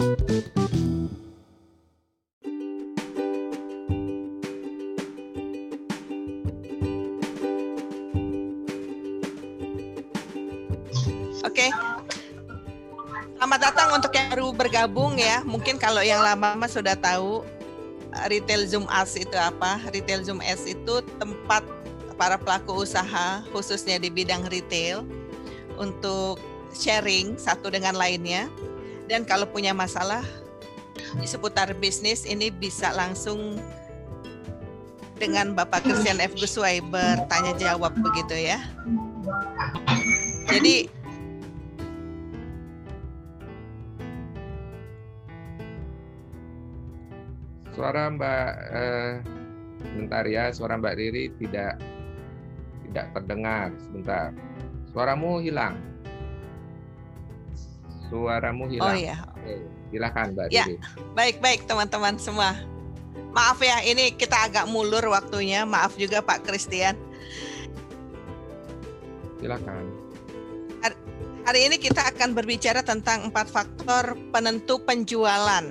Oke. Selamat datang untuk yang baru bergabung ya. Mungkin kalau yang lama mas sudah tahu retail Zoom As itu apa? Retail Zoom S itu tempat para pelaku usaha khususnya di bidang retail untuk sharing satu dengan lainnya. Dan kalau punya masalah seputar bisnis ini bisa langsung dengan Bapak Christian F. Guswai bertanya jawab begitu ya. Jadi suara Mbak eh, sebentar ya, suara Mbak Riri tidak tidak terdengar. Sebentar. Suaramu hilang. Suaramu hilang. Oh iya. Oke, silakan Mbak Ya. Riri. Baik-baik teman-teman semua. Maaf ya, ini kita agak mulur waktunya. Maaf juga Pak Christian. Silakan. Hari ini kita akan berbicara tentang empat faktor penentu penjualan.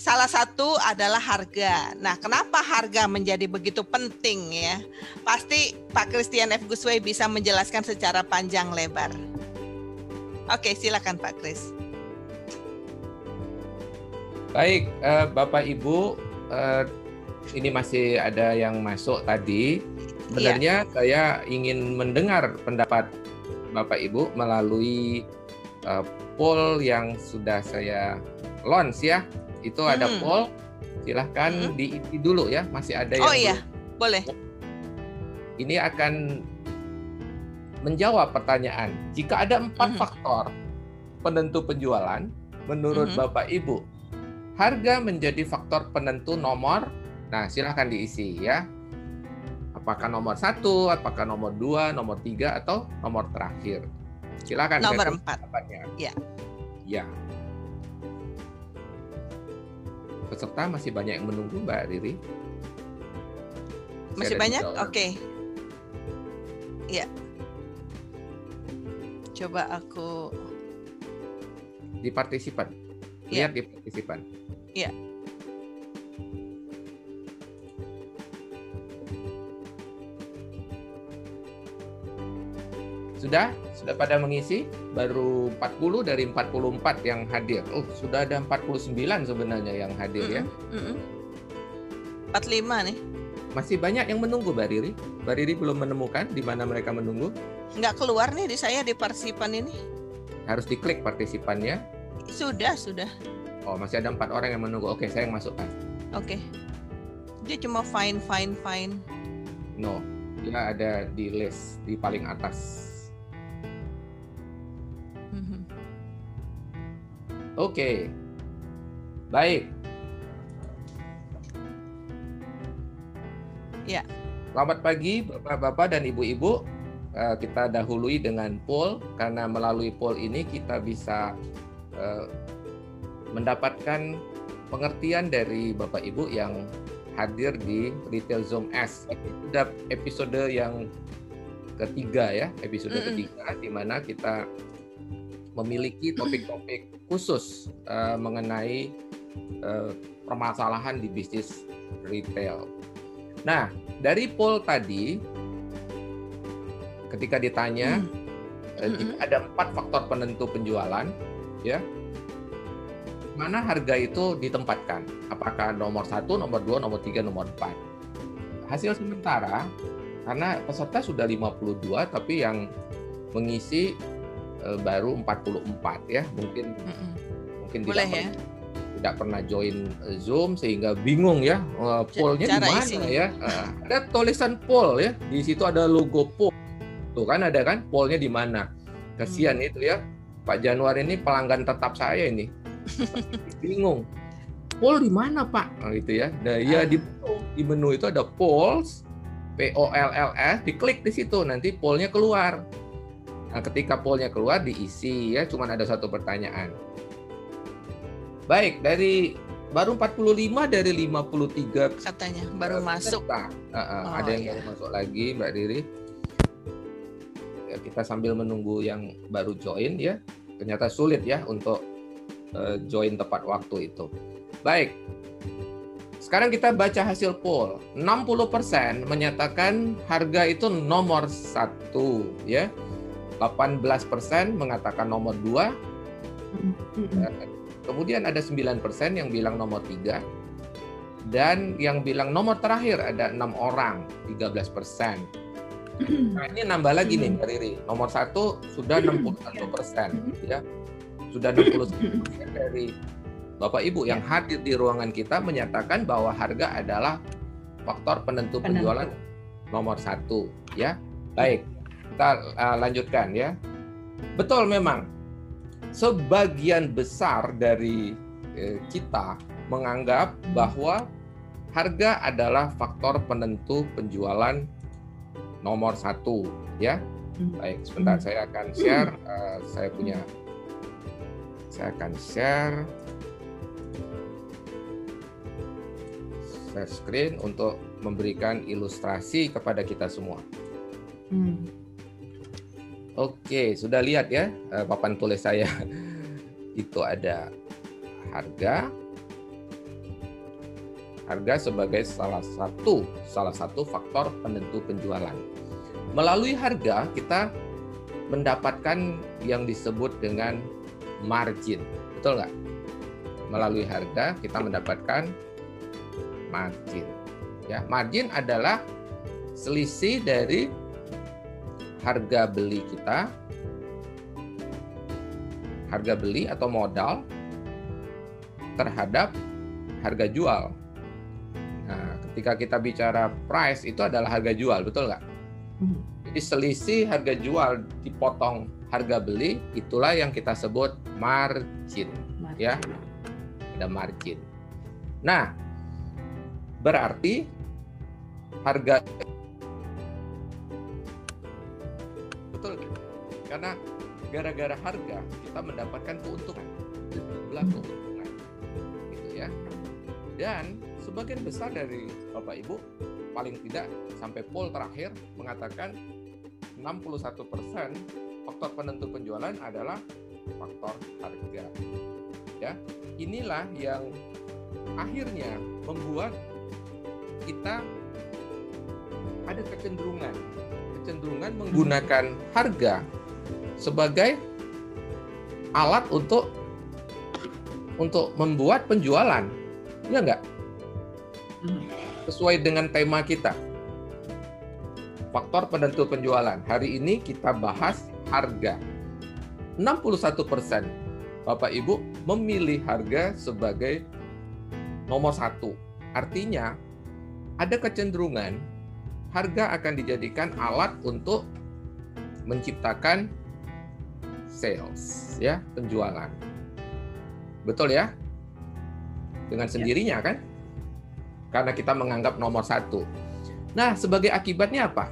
Salah satu adalah harga. Nah, kenapa harga menjadi begitu penting ya? Pasti Pak Christian F. Gusway bisa menjelaskan secara panjang lebar. Oke, silakan Pak Kris. Baik, eh, Bapak Ibu, eh, ini masih ada yang masuk tadi. Sebenarnya saya ingin mendengar pendapat Bapak Ibu melalui eh, poll yang sudah saya launch ya. Itu ada Hmm. poll, silahkan Hmm. diisi dulu ya. Masih ada yang Oh iya, boleh. ini akan menjawab pertanyaan. Jika ada empat Mhm. faktor penentu penjualan, menurut Mhm. Bapak Ibu, harga menjadi faktor penentu nomor. Nah, silahkan diisi ya. Apakah nomor satu, apakah nomor dua, nomor tiga, atau nomor terakhir? Silakan. Nomor empat. Ya. Ya. Peserta masih banyak yang menunggu, Mbak Riri. Masih banyak? Oke. Ya. Coba aku Di partisipan. Iya. Lihat di partisipan. Iya. Sudah? Sudah pada mengisi? Baru 40 dari 44 yang hadir. Oh, sudah ada 49 sebenarnya yang hadir ya. Mm-mm, mm-mm. 45 nih. Masih banyak yang menunggu, Mbak Riri. Mbak Riri belum menemukan di mana mereka menunggu. Nggak keluar nih di saya di partisipan ini. Harus diklik partisipannya. Sudah, sudah. Oh, masih ada empat orang yang menunggu. Oke, saya yang masukkan. Oke. Dia cuma fine, fine, fine. No, dia ada di list di paling atas. Mhm. Oke. Baik. Ya. Selamat pagi Bapak-bapak dan Ibu-ibu. Eh, Kita dahului dengan poll karena melalui poll ini kita bisa eh, mendapatkan pengertian dari Bapak Ibu yang hadir di Retail Zoom S. Sudah episode yang ketiga ya, episode Mm-mm. ketiga di mana kita memiliki topik-topik khusus eh, mengenai eh, permasalahan di bisnis retail. Nah, dari poll tadi, ketika ditanya Hmm. eh, jika ada empat faktor penentu penjualan, ya, mana harga itu ditempatkan? Apakah nomor satu, nomor dua, nomor tiga, nomor empat? Hasil sementara, karena peserta sudah 52, tapi yang mengisi eh, baru 44 ya, mungkin Mm-mm. mungkin Boleh ya. Tidak pernah join eh, Zoom sehingga bingung ya eh, pollnya di mana ya. Eh, ada tulisan poll ya di situ ada logo poll tuh kan ada kan pollnya di mana. Kasihan Hmm. itu ya. Pak Januar ini pelanggan tetap saya ini. Bingung. Poll di mana Pak? Nah, gitu ya. Nah, ya Ah. di menu, di menu itu ada polls P O L L S diklik di situ nanti pollnya keluar. Nah ketika pollnya keluar diisi ya cuman ada satu pertanyaan Baik, dari baru 45 dari 53 Katanya baru masuk. Uh, uh, Oh, ada yang iya. baru masuk lagi, Mbak Riri. Ya, kita sambil menunggu yang baru join ya. ternyata sulit ya untuk uh, join tepat waktu itu. Baik. Sekarang kita baca hasil poll. 60% menyatakan harga itu nomor satu, ya. 18% mengatakan nomor dua. Eh, kemudian ada 9% yang bilang nomor tiga. Dan yang bilang nomor terakhir ada enam orang, 13 persen. Nah, ini nambah lagi nih Mbak Riri. Nomor satu sudah 61 persen, ya. Sudah 61 persen dari Bapak Ibu yang hadir di ruangan kita menyatakan bahwa harga adalah faktor penentu, penentu. penjualan nomor satu, ya. Baik, kita uh, lanjutkan ya. Betul memang sebagian besar dari eh, kita menganggap bahwa harga adalah faktor penentu penjualan nomor satu ya hmm. baik sebentar hmm. saya akan share uh, saya punya saya akan share share screen untuk memberikan ilustrasi kepada kita semua. Hmm. Oke, sudah lihat ya uh, papan tulis saya. Itu ada harga, harga sebagai salah satu salah satu faktor penentu penjualan. Melalui harga kita mendapatkan yang disebut dengan margin. Betul nggak? Melalui harga kita mendapatkan margin. Ya, margin adalah selisih dari harga beli kita harga beli atau modal terhadap harga jual ketika kita bicara price itu adalah harga jual, betul nggak? Hmm. Jadi selisih harga jual dipotong harga beli, itulah yang kita sebut margin, margin. ya. Ada margin. Nah, berarti harga karena gara-gara harga kita mendapatkan keuntungan, jumlah keuntungan, gitu ya. Dan sebagian besar dari Bapak Ibu paling tidak sampai poll terakhir mengatakan 61% faktor penentu penjualan adalah faktor harga. Ya, inilah yang akhirnya membuat kita ada kecenderungan kecenderungan menggunakan harga sebagai alat untuk untuk membuat penjualan. Ya enggak? sesuai dengan tema kita. Faktor penentu penjualan. Hari ini kita bahas harga. 61% Bapak Ibu memilih harga sebagai nomor satu. Artinya ada kecenderungan harga akan dijadikan alat untuk menciptakan sales, ya penjualan. Betul ya? Dengan ya. sendirinya kan? karena kita menganggap nomor satu. Nah, sebagai akibatnya apa?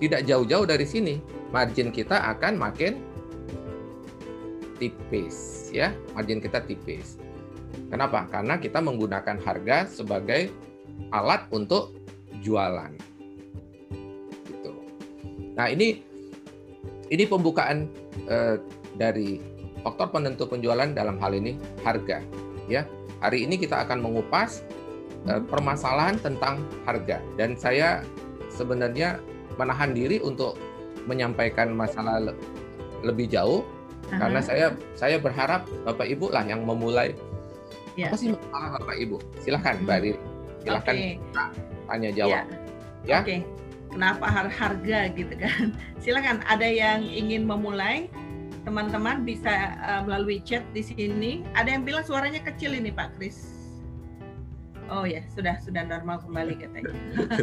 Tidak jauh-jauh dari sini, margin kita akan makin tipis, ya. Margin kita tipis. Kenapa? Karena kita menggunakan harga sebagai alat untuk jualan. Gitu. Nah, ini ini pembukaan eh, dari faktor penentu penjualan dalam hal ini harga, ya Hari ini kita akan mengupas uh, permasalahan tentang harga dan saya sebenarnya menahan diri untuk menyampaikan masalah le lebih jauh uh-huh. karena saya saya berharap Bapak Ibu lah yang memulai yeah. apa sih masalah Bapak Ibu silahkan Mbak hmm. Riri silahkan okay. tanya jawab ya oke okay. Kenapa harga gitu kan silakan ada yang ingin memulai teman-teman bisa uh, melalui chat di sini. Ada yang bilang suaranya kecil ini Pak Kris. Oh ya, sudah sudah normal kembali katanya.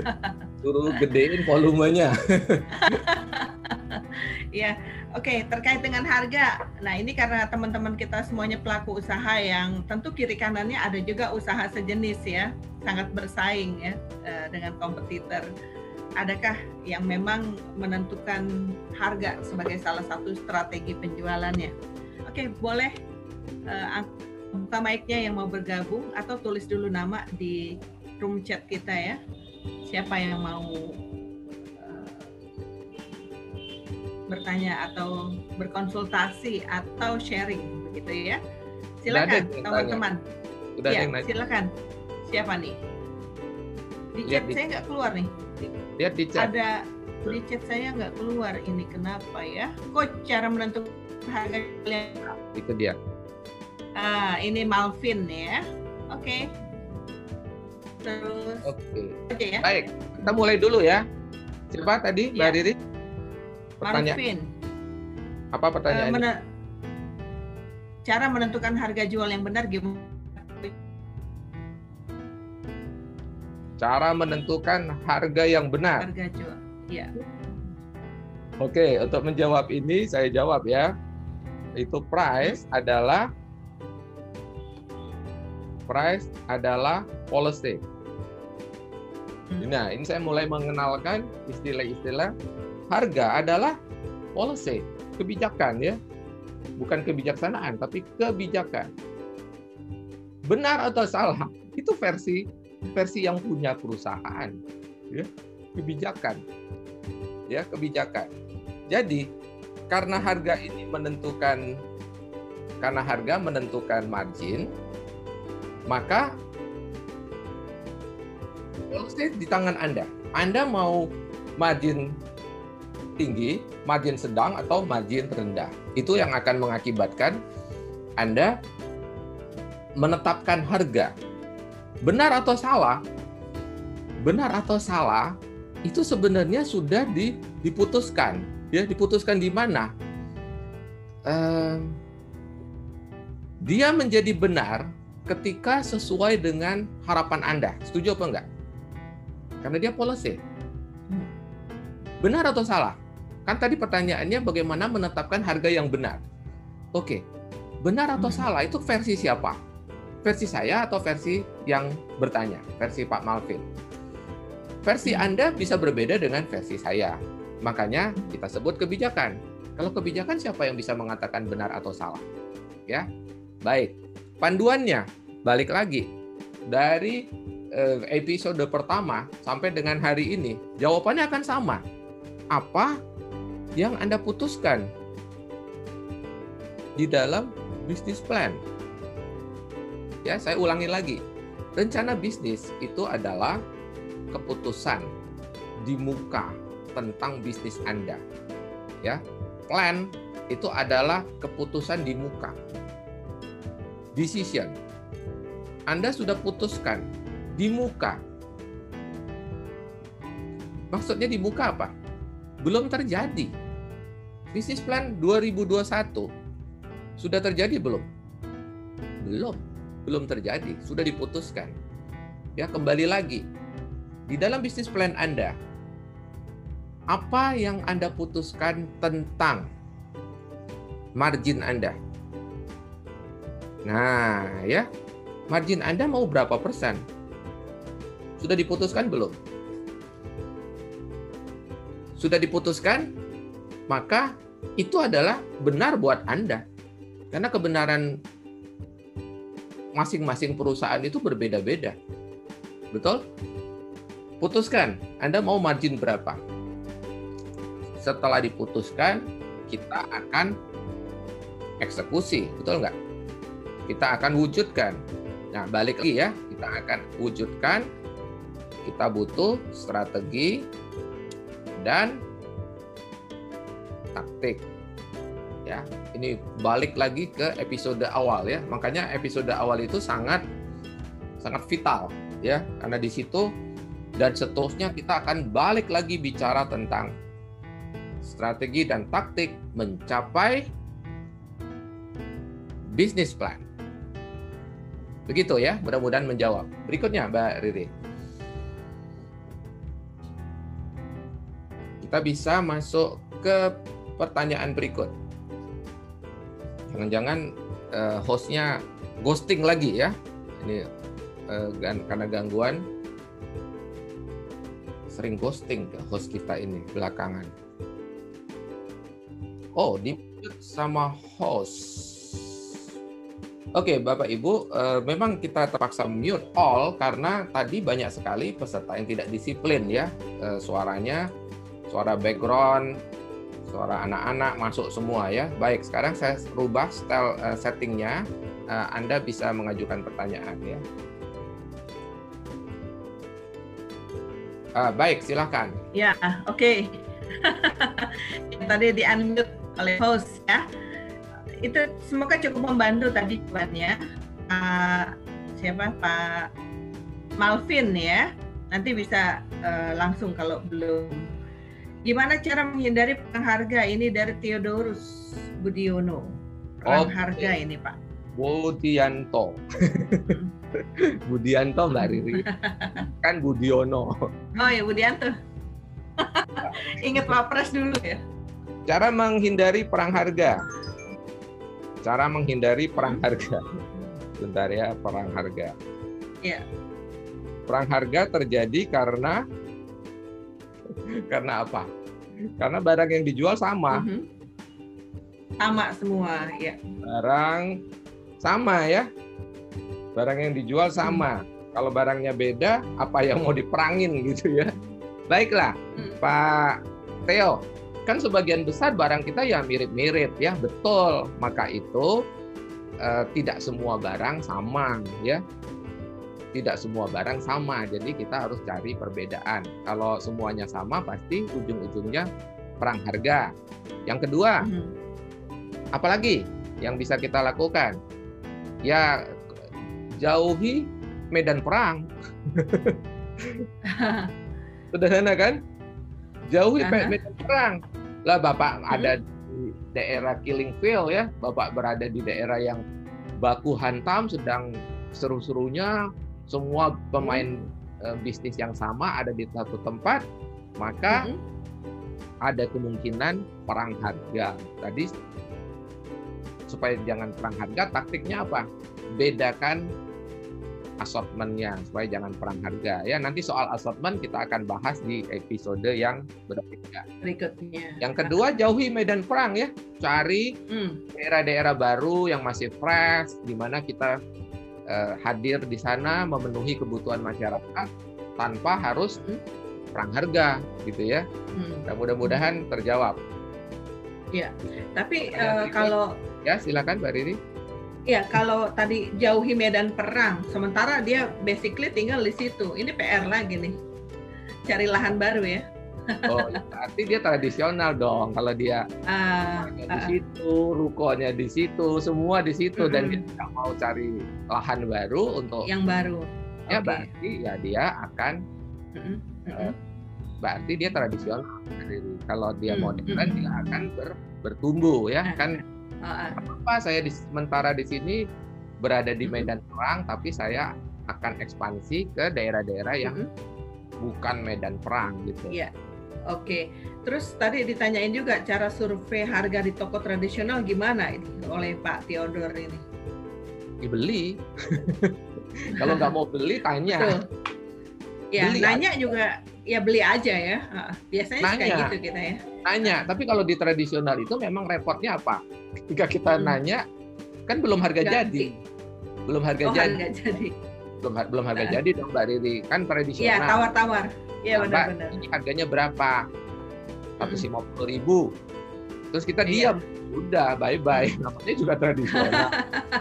Suruh gedein volumenya. ya, oke okay, terkait dengan harga. Nah ini karena teman-teman kita semuanya pelaku usaha yang tentu kiri kanannya ada juga usaha sejenis ya, sangat bersaing ya uh, dengan kompetitor adakah yang memang menentukan harga sebagai salah satu strategi penjualannya? Oke, boleh uh, buka mic-nya yang mau bergabung atau tulis dulu nama di room chat kita ya. Siapa yang mau uh, bertanya atau berkonsultasi atau sharing begitu ya. Silakan teman-teman. Udah ya, silakan. Siapa nih? Di chat saya nggak keluar nih. Lihat di chat. Ada di chat saya nggak keluar. Ini kenapa ya? Kok cara menentukan harga Itu dia. Ah, ini Malvin ya. Oke. Okay. Terus. Oke. Okay. Okay, ya. Baik, kita mulai dulu ya. Siapa tadi, Mbak ya. Riri? Pertanyaan. Malvin. Apa pertanyaannya? Uh, cara menentukan harga jual yang benar gimana? Cara menentukan harga yang benar. Harga jual, ya. Oke, untuk menjawab ini saya jawab ya. Itu price adalah price adalah policy. Hmm. Nah, ini saya mulai mengenalkan istilah-istilah harga adalah policy, kebijakan ya. Bukan kebijaksanaan, tapi kebijakan. Benar atau salah, itu versi versi yang punya perusahaan ya kebijakan ya kebijakan. Jadi karena harga ini menentukan karena harga menentukan margin maka policy di tangan Anda. Anda mau margin tinggi, margin sedang atau margin rendah. Itu yang akan mengakibatkan Anda menetapkan harga benar atau salah, benar atau salah itu sebenarnya sudah diputuskan. Ya, diputuskan di mana? Uh, dia menjadi benar ketika sesuai dengan harapan Anda. Setuju apa enggak? Karena dia policy. Benar atau salah? Kan tadi pertanyaannya bagaimana menetapkan harga yang benar. Oke, benar atau hmm. salah itu versi siapa? Versi saya atau versi yang bertanya, versi Pak Malvin. Versi hmm. Anda bisa berbeda dengan versi saya. Makanya kita sebut kebijakan. Kalau kebijakan siapa yang bisa mengatakan benar atau salah? Ya. Baik. Panduannya balik lagi dari eh, episode pertama sampai dengan hari ini, jawabannya akan sama. Apa yang Anda putuskan di dalam bisnis plan? Ya, saya ulangi lagi. Rencana bisnis itu adalah keputusan di muka tentang bisnis Anda. Ya. Plan itu adalah keputusan di muka. Decision. Anda sudah putuskan di muka. Maksudnya di muka apa? Belum terjadi. Bisnis plan 2021 sudah terjadi belum? Belum belum terjadi, sudah diputuskan. Ya, kembali lagi. Di dalam bisnis plan Anda, apa yang Anda putuskan tentang margin Anda? Nah, ya. Margin Anda mau berapa persen? Sudah diputuskan belum? Sudah diputuskan? Maka itu adalah benar buat Anda. Karena kebenaran masing-masing perusahaan itu berbeda-beda. Betul? Putuskan, Anda mau margin berapa? Setelah diputuskan, kita akan eksekusi, betul nggak? Kita akan wujudkan. Nah, balik lagi ya, kita akan wujudkan. Kita butuh strategi dan taktik ya. Ini balik lagi ke episode awal ya. Makanya episode awal itu sangat sangat vital ya. Karena di situ dan seterusnya kita akan balik lagi bicara tentang strategi dan taktik mencapai bisnis plan. Begitu ya. Mudah-mudahan menjawab. Berikutnya Mbak Riri. Kita bisa masuk ke pertanyaan berikut jangan-jangan uh, hostnya ghosting lagi ya. Ini uh, karena gangguan. Sering ghosting ke host kita ini belakangan. Oh di sama host. Oke, Bapak Ibu, uh, memang kita terpaksa mute all karena tadi banyak sekali peserta yang tidak disiplin ya, uh, suaranya, suara background, suara anak-anak masuk semua ya. Baik, sekarang saya rubah style uh, settingnya. Uh, Anda bisa mengajukan pertanyaan ya. Uh, baik, silakan. Ya, oke. Okay. tadi di unmute oleh host ya. Itu semoga cukup membantu tadi jawabannya. Uh, siapa Pak Malvin ya. Nanti bisa uh, langsung kalau belum Gimana cara menghindari perang harga ini dari Theodorus Budiono? Perang okay. harga ini, Pak. Budianto. Budianto Mbak Riri. kan Budiono. Oh ya Budianto. Ingat Pak Pres dulu ya. Cara menghindari perang harga. Cara menghindari perang harga. Bentar ya, perang harga. Iya. Perang harga terjadi karena karena apa? Karena barang yang dijual sama. Mm -hmm. Sama semua, ya. Barang sama ya. Barang yang dijual sama. Hmm. Kalau barangnya beda, apa yang mau diperangin gitu ya. Baiklah, hmm. Pak Theo, kan sebagian besar barang kita ya mirip-mirip ya, betul. Maka itu eh, tidak semua barang sama ya tidak semua barang sama, jadi kita harus cari perbedaan. Kalau semuanya sama, pasti ujung-ujungnya perang harga. Yang kedua, hmm. apalagi yang bisa kita lakukan? Ya, jauhi medan perang. Sederhana kan? Jauhi uh -huh. medan perang. Lah Bapak hmm. ada di daerah killing field ya, Bapak berada di daerah yang baku hantam sedang seru-serunya semua pemain uh, bisnis yang sama ada di satu tempat, maka mm-hmm. ada kemungkinan perang harga. Tadi supaya jangan perang harga, taktiknya apa? Bedakan assortmentnya supaya jangan perang harga ya nanti soal assortment kita akan bahas di episode yang berikutnya berikutnya yang kedua jauhi medan perang ya cari hmm. daerah-daerah baru yang masih fresh di mana kita uh, hadir di sana memenuhi kebutuhan masyarakat tanpa harus hmm. perang harga gitu ya. Hmm. Dan mudah-mudahan terjawab. Ya, tapi uh, kalau ya silakan Mbak Riri. Ya, kalau tadi jauhi medan perang, sementara dia basically tinggal di situ. Ini PR lagi nih. Cari lahan baru ya. Oh, berarti dia tradisional dong. Kalau dia uh, di uh, situ, rukonya di situ, semua di situ, uh, dan dia tidak mau cari lahan baru untuk yang baru. Ya okay. berarti ya dia akan, uh, uh, berarti dia tradisional. Kalau dia uh, modern, uh, dia akan ber, bertumbuh ya uh, kan. Uh, uh. Apa saya di, sementara di sini berada di medan perang, tapi saya akan ekspansi ke daerah-daerah yang uh, bukan medan perang gitu. Yeah. Oke, terus tadi ditanyain juga cara survei harga di toko tradisional gimana ini oleh Pak Theodor ini? Dibeli. Kalau nggak mau beli tanya. Betul. Ya, beli nanya aja. juga ya beli aja ya. Biasanya nanya. kayak gitu kita ya. Nanya, tapi kalau di tradisional itu memang repotnya apa? Ketika kita hmm. nanya, kan belum harga Ganti. jadi. Belum harga oh, jadi. Harga jadi. Belum belum harga uh. jadi dong Mbak Riri. Kan tradisional. Iya, tawar-tawar Iya benar-benar. Ini harganya berapa? Seratus lima puluh ribu. Terus kita iya. diam, udah bye bye. Namanya juga tradisional.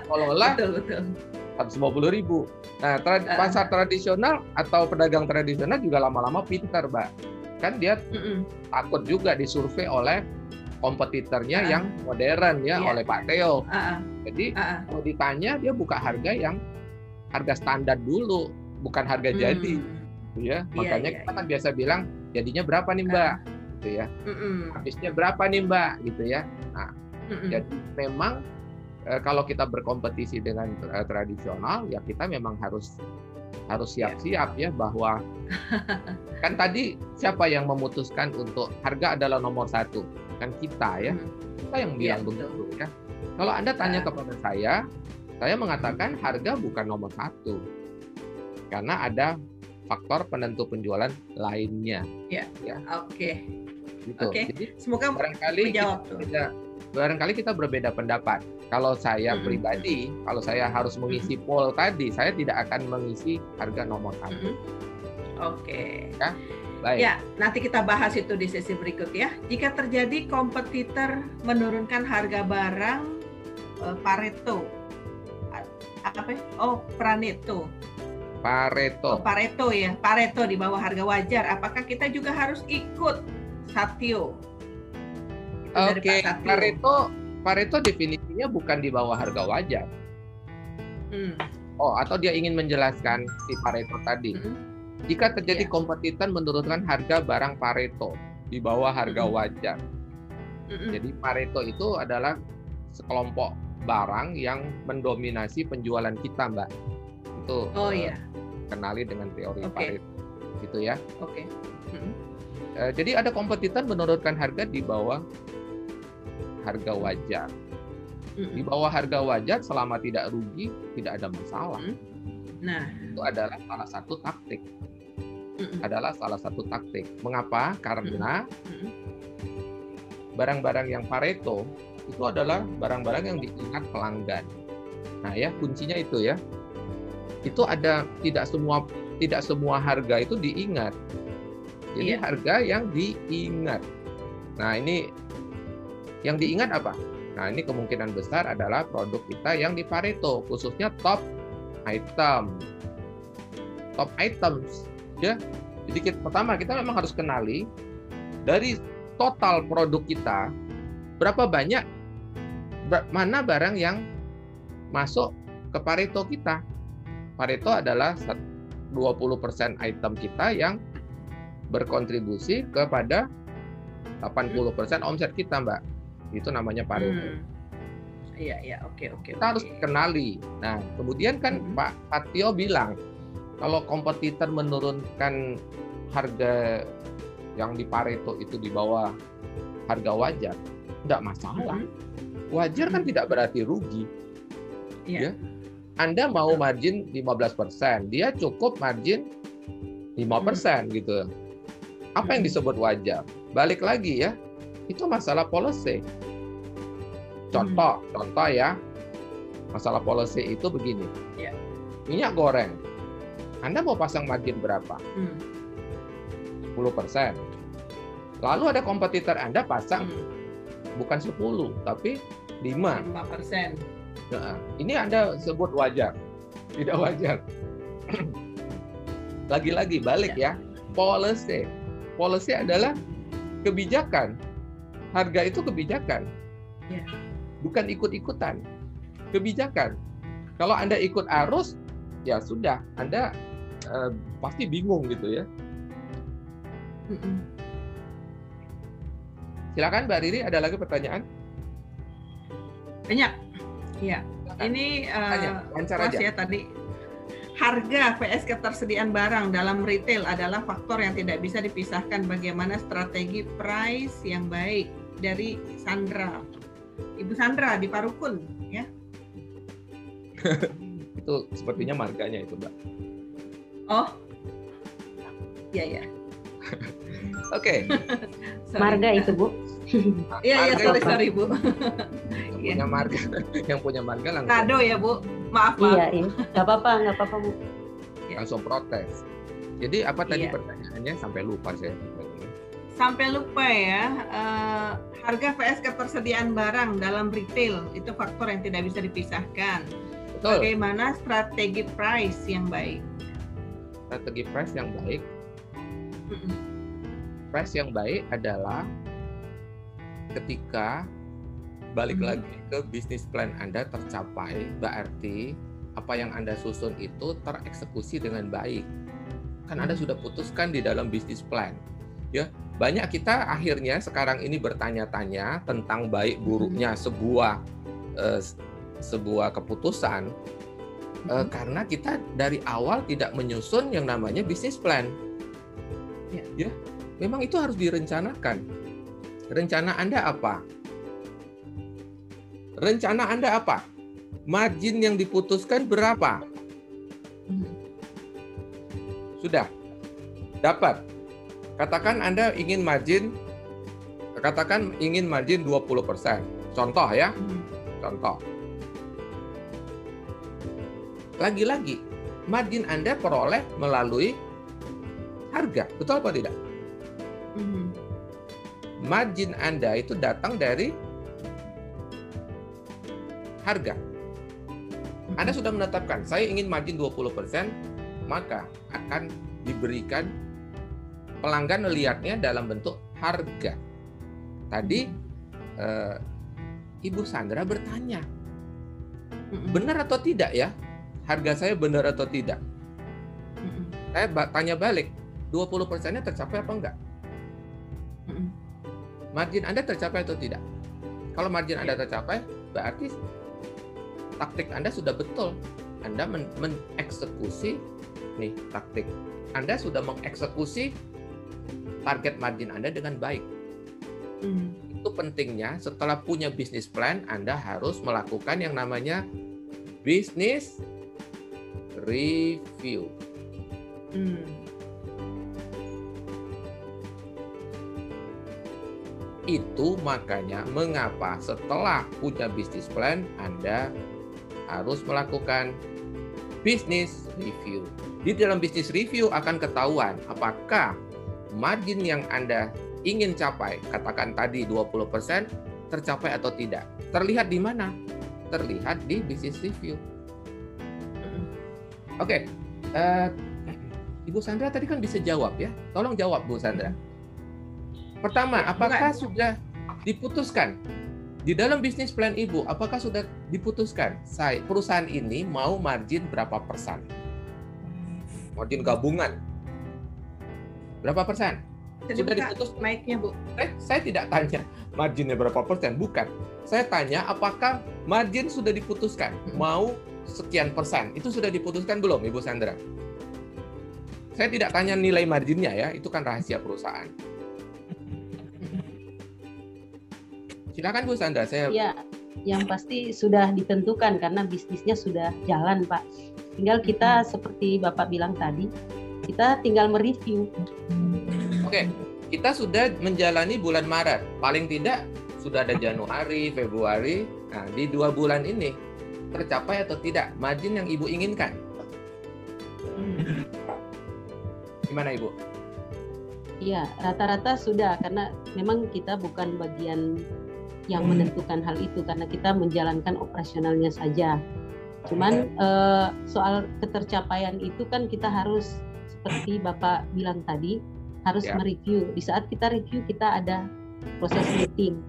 Kalau lah seratus lima puluh ribu. Nah, tra uh. pasar tradisional atau pedagang tradisional juga lama-lama pintar, mbak. Kan dia mm -mm. takut juga disurvei oleh kompetitornya uh. yang modern ya yeah. oleh Pak Theo. Uh. Jadi uh kalau ditanya dia buka harga yang harga standar dulu, bukan harga mm. jadi gitu ya. Iya, Makanya iya, kita kan biasa bilang jadinya berapa nih Mbak? Uh. Gitu ya. Mm Habisnya berapa nih Mbak? Gitu ya. Nah, mm jadi memang e, kalau kita berkompetisi dengan e, tradisional ya kita memang harus harus iya. siap-siap ya bahwa kan tadi siapa yang memutuskan untuk harga adalah nomor satu kan kita ya kita yang bilang ya, begitu ya kalau anda tanya uh. kepada saya saya mengatakan harga bukan nomor satu karena ada faktor penentu penjualan lainnya. Ya. ya. Oke. Okay. Gitu. Oke. Okay. Jadi semoga barangkali kita berbeda, barangkali kita berbeda pendapat. Kalau saya hmm. pribadi, kalau saya harus mengisi poll tadi, saya tidak akan mengisi harga nomor satu. Hmm. Oke. Okay. Ya. Baik. Ya, nanti kita bahas itu di sesi berikut ya. Jika terjadi kompetitor menurunkan harga barang eh, Pareto. Apa? ya? Oh, Praneto. Pareto. Oh, Pareto ya. Pareto di bawah harga wajar. Apakah kita juga harus ikut Satio? Oke, Satio. Pareto Pareto definisinya bukan di bawah harga wajar. Hmm. Oh, atau dia ingin menjelaskan si Pareto tadi. Mm-mm. Jika terjadi Iya. kompetitor menurunkan harga barang Pareto di bawah harga Mm-mm. wajar. Mm-mm. Jadi Pareto itu adalah sekelompok barang yang mendominasi penjualan kita, Mbak. Itu Oh eh, iya, kenali dengan teori Oke. Pareto. Gitu ya. oke. Mm-mm. Eh, jadi ada kompetitor menurunkan harga di bawah harga wajar. Di Mm-mm. bawah harga wajar selama tidak rugi tidak ada masalah. Mm. Nah, Itu adalah salah satu taktik. Adalah salah satu taktik. Mengapa? Karena barang-barang yang Pareto itu adalah barang-barang yang diingat pelanggan. Nah, ya kuncinya itu ya. Itu ada tidak semua tidak semua harga itu diingat. Jadi Iya. harga yang diingat. Nah, ini yang diingat apa? Nah, ini kemungkinan besar adalah produk kita yang di Pareto, khususnya top item. Top items, ya. Jadi kita, pertama kita memang harus kenali dari total produk kita berapa banyak ba- mana barang yang masuk ke Pareto kita. Pareto adalah sat- 20% item kita yang berkontribusi kepada 80% omset kita, Mbak. Itu namanya Pareto. Hmm. Iya, iya, oke, oke. Kita harus oke. kenali. Nah, kemudian kan Mhm. Pak Patio bilang kalau kompetitor menurunkan harga yang di Pareto itu di bawah harga wajar, tidak masalah. Mhm. Wajar kan Mhm. tidak berarti rugi. Iya. Ya. Anda mau margin 15%, dia cukup margin 5% gitu. Apa yang Mhm. disebut wajar? Balik lagi ya, itu masalah policy. Contoh, contoh ya, masalah policy itu begini. Ya. Minyak goreng, Anda mau pasang margin berapa? Hmm. 10%. Lalu ada kompetitor Anda pasang Hmm. bukan 10, tapi 5. 5%. Nah, ini Anda sebut wajar. Tidak wajar. Lagi-lagi balik ya. Policy. Policy adalah kebijakan. Harga itu kebijakan. Ya. Bukan ikut-ikutan. Kebijakan. Kalau Anda ikut arus, ya sudah, Anda eh, pasti bingung gitu ya. Silakan Mbak Riri, ada lagi pertanyaan? Banyak. Iya. Ini eh, Tanya, lancar Mas aja. ya tadi harga vs ketersediaan barang dalam retail adalah faktor yang tidak bisa dipisahkan bagaimana strategi price yang baik dari Sandra. Ibu Sandra di Parukun ya. Itu sepertinya marganya itu, Mbak. Oh. Iya ya. Oke. Sorry. Marga itu bu. Iya iya sorry sorry Bu. yang Iya. punya marga, yang punya marga langsung Kado ya Bu. Maaf maaf. Iya iya. Gak apa-apa nggak apa-apa bu. langsung protes. Jadi apa tadi Iya. pertanyaannya sampai lupa saya. Sampai lupa ya, eh, harga vs ketersediaan barang dalam retail itu faktor yang tidak bisa dipisahkan. Betul. Bagaimana strategi price yang baik? Strategi price yang baik, Mm-mm. Price yang baik adalah ketika balik Hmm. lagi ke bisnis plan Anda tercapai, berarti apa yang Anda susun itu tereksekusi dengan baik. Kan Anda Hmm. sudah putuskan di dalam bisnis plan. Ya, banyak kita akhirnya sekarang ini bertanya-tanya tentang baik buruknya sebuah eh, sebuah keputusan eh, Mhm. karena kita dari awal tidak menyusun yang namanya bisnis plan. Ya. ya, memang itu harus direncanakan. Rencana Anda apa? Rencana Anda apa? Margin yang diputuskan berapa? Sudah. Dapat. Katakan Anda ingin margin katakan ingin margin 20%. Contoh ya, contoh. Lagi-lagi, margin Anda peroleh melalui harga. Betul apa tidak? Mhm. Margin Anda itu datang dari harga. Anda sudah menetapkan, saya ingin margin 20%, maka akan diberikan pelanggan melihatnya dalam bentuk harga. Tadi eh, Ibu Sandra bertanya, benar atau tidak ya? Harga saya benar atau tidak? Saya tanya balik, 20%-nya tercapai apa enggak? Margin Anda tercapai atau tidak? Kalau margin Anda tercapai, berarti taktik Anda sudah betul. Anda men- mengeksekusi nih taktik. Anda sudah mengeksekusi target margin Anda dengan baik. Mhm. Itu pentingnya setelah punya bisnis plan, Anda harus melakukan yang namanya business review. Mhm. Itu makanya mengapa setelah punya bisnis plan Anda harus melakukan business review. Di dalam bisnis review akan ketahuan apakah margin yang Anda ingin capai, katakan tadi 20%, tercapai atau tidak. Terlihat di mana? Terlihat di bisnis review. Oke, eh, Ibu Sandra tadi kan bisa jawab ya. Tolong jawab Bu Sandra. Pertama, apakah bukan. sudah diputuskan di dalam bisnis plan Ibu? Apakah sudah diputuskan saya perusahaan ini mau margin berapa persen? Margin gabungan berapa persen? Bisa Sudah diputus? mic-nya, Bu. Eh, saya tidak tanya marginnya berapa persen, bukan. Saya tanya apakah margin sudah diputuskan mau sekian persen. Itu sudah diputuskan belum, Ibu Sandra? Saya tidak tanya nilai marginnya ya, itu kan rahasia perusahaan. Silakan Bu Sandra, saya Ya, yang pasti sudah ditentukan karena bisnisnya sudah jalan, Pak. Tinggal kita seperti Bapak bilang tadi, kita tinggal mereview. Oke, kita sudah menjalani bulan Maret. Paling tidak sudah ada Januari, Februari. Nah, di dua bulan ini tercapai atau tidak margin yang Ibu inginkan? Gimana Ibu? Iya, rata-rata sudah karena memang kita bukan bagian yang menentukan hal itu karena kita menjalankan operasionalnya saja. Cuman eh, soal ketercapaian itu kan kita harus seperti Bapak bilang tadi harus Ya. mereview. Di saat kita review kita ada proses meeting.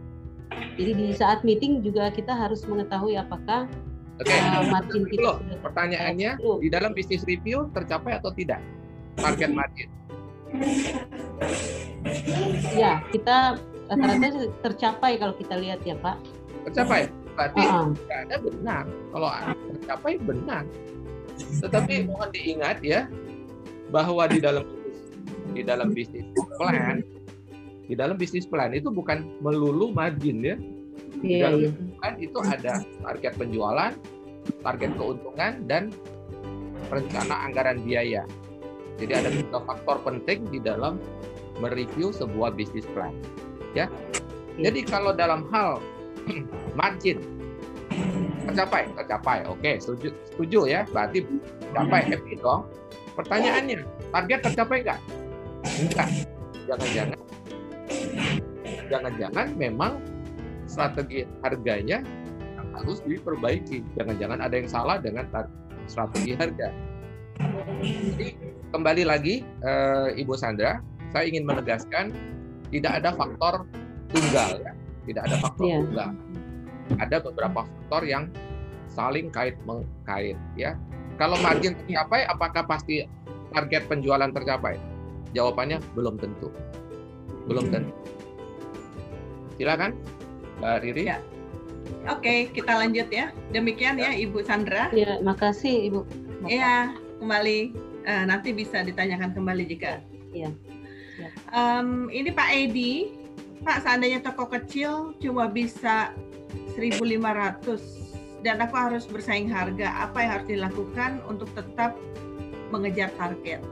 Jadi di saat meeting juga kita harus mengetahui apakah Oke, eh, margin kita sudah pertanyaannya Belum. di dalam bisnis review tercapai atau tidak target margin? ya kita rata-rata tercapai kalau kita lihat ya Pak. Tercapai. Berarti ah. tidak ada benar. Kalau tercapai benar. Tetapi mohon diingat ya bahwa di dalam di dalam bisnis plan di dalam bisnis plan itu bukan melulu margin ya. Di Iya, dalam iya. bisnis plan itu ada target penjualan, target keuntungan dan rencana anggaran biaya. Jadi ada tiga faktor penting di dalam mereview sebuah bisnis plan. Ya. Jadi kalau dalam hal margin tercapai, tercapai. Oke, setuju, setuju ya. Berarti tercapai happy dong. Pertanyaannya, target tercapai nggak? Enggak. Jangan-jangan jangan-jangan memang strategi harganya harus diperbaiki. Jangan-jangan ada yang salah dengan strategi harga. Jadi kembali lagi eh, Ibu Sandra, saya ingin menegaskan tidak ada faktor tunggal ya, tidak ada faktor Iya. tunggal. Ada beberapa faktor yang saling kait mengkait ya. Kalau margin tercapai, apakah pasti target penjualan tercapai? Jawabannya belum tentu. Belum tentu. Silakan, Mbak Riri. Ya. Oke, kita lanjut ya. Demikian ya Ibu Sandra. Ya, makasih Ibu. Iya, kembali eh, nanti bisa ditanyakan kembali jika. Iya, Em, ini Pak Edi, Pak seandainya toko kecil cuma bisa 1.500 dan aku harus bersaing harga, apa yang harus dilakukan untuk tetap mengejar target?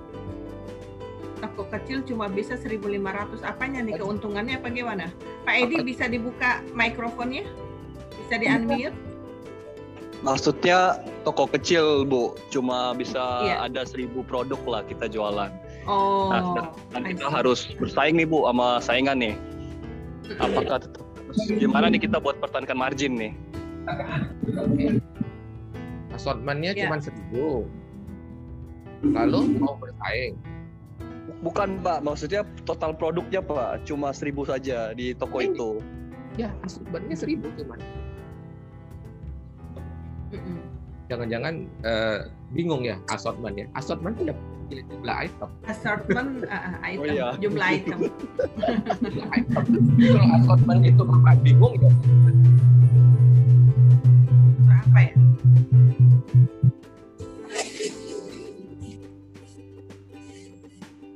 Toko kecil cuma bisa 1.500, apanya nih keuntungannya apa gimana? Pak Edi bisa dibuka mikrofonnya? Bisa di-unmute? Maksudnya toko kecil, Bu, cuma bisa Iya. ada seribu produk lah kita jualan. Oh. Nah, dan kita harus bersaing nih Bu sama saingan nih. Apakah tetap gimana nih kita buat pertahankan margin nih? Oke. Assortmentnya Ya. cuma seribu. Lalu mau bersaing. Bukan Pak, maksudnya total produknya Pak, cuma seribu saja di toko Ini. itu. Ya, assortmentnya seribu cuma. Jangan-jangan eh, bingung ya assortmentnya. Assortment itu ya jumlah item. Assortment uh, item, Oh, iya. jumlah item. Jumlah item. Kalau assortment itu bapak bingung ya. Apa ya?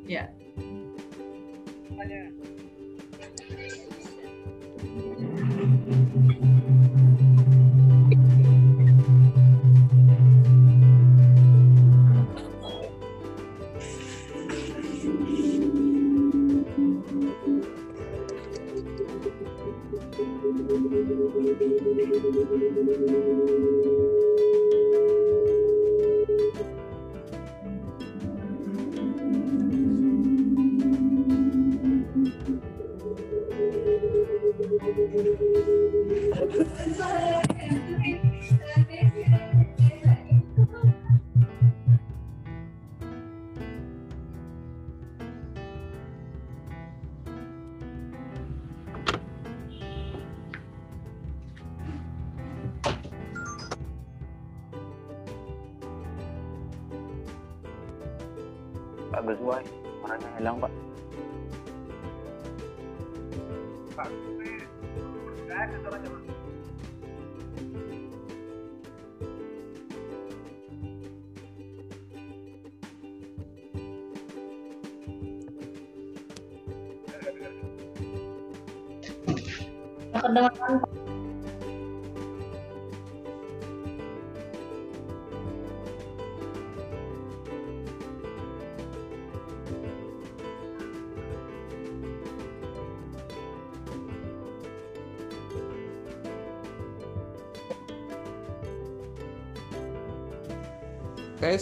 Ya. Pak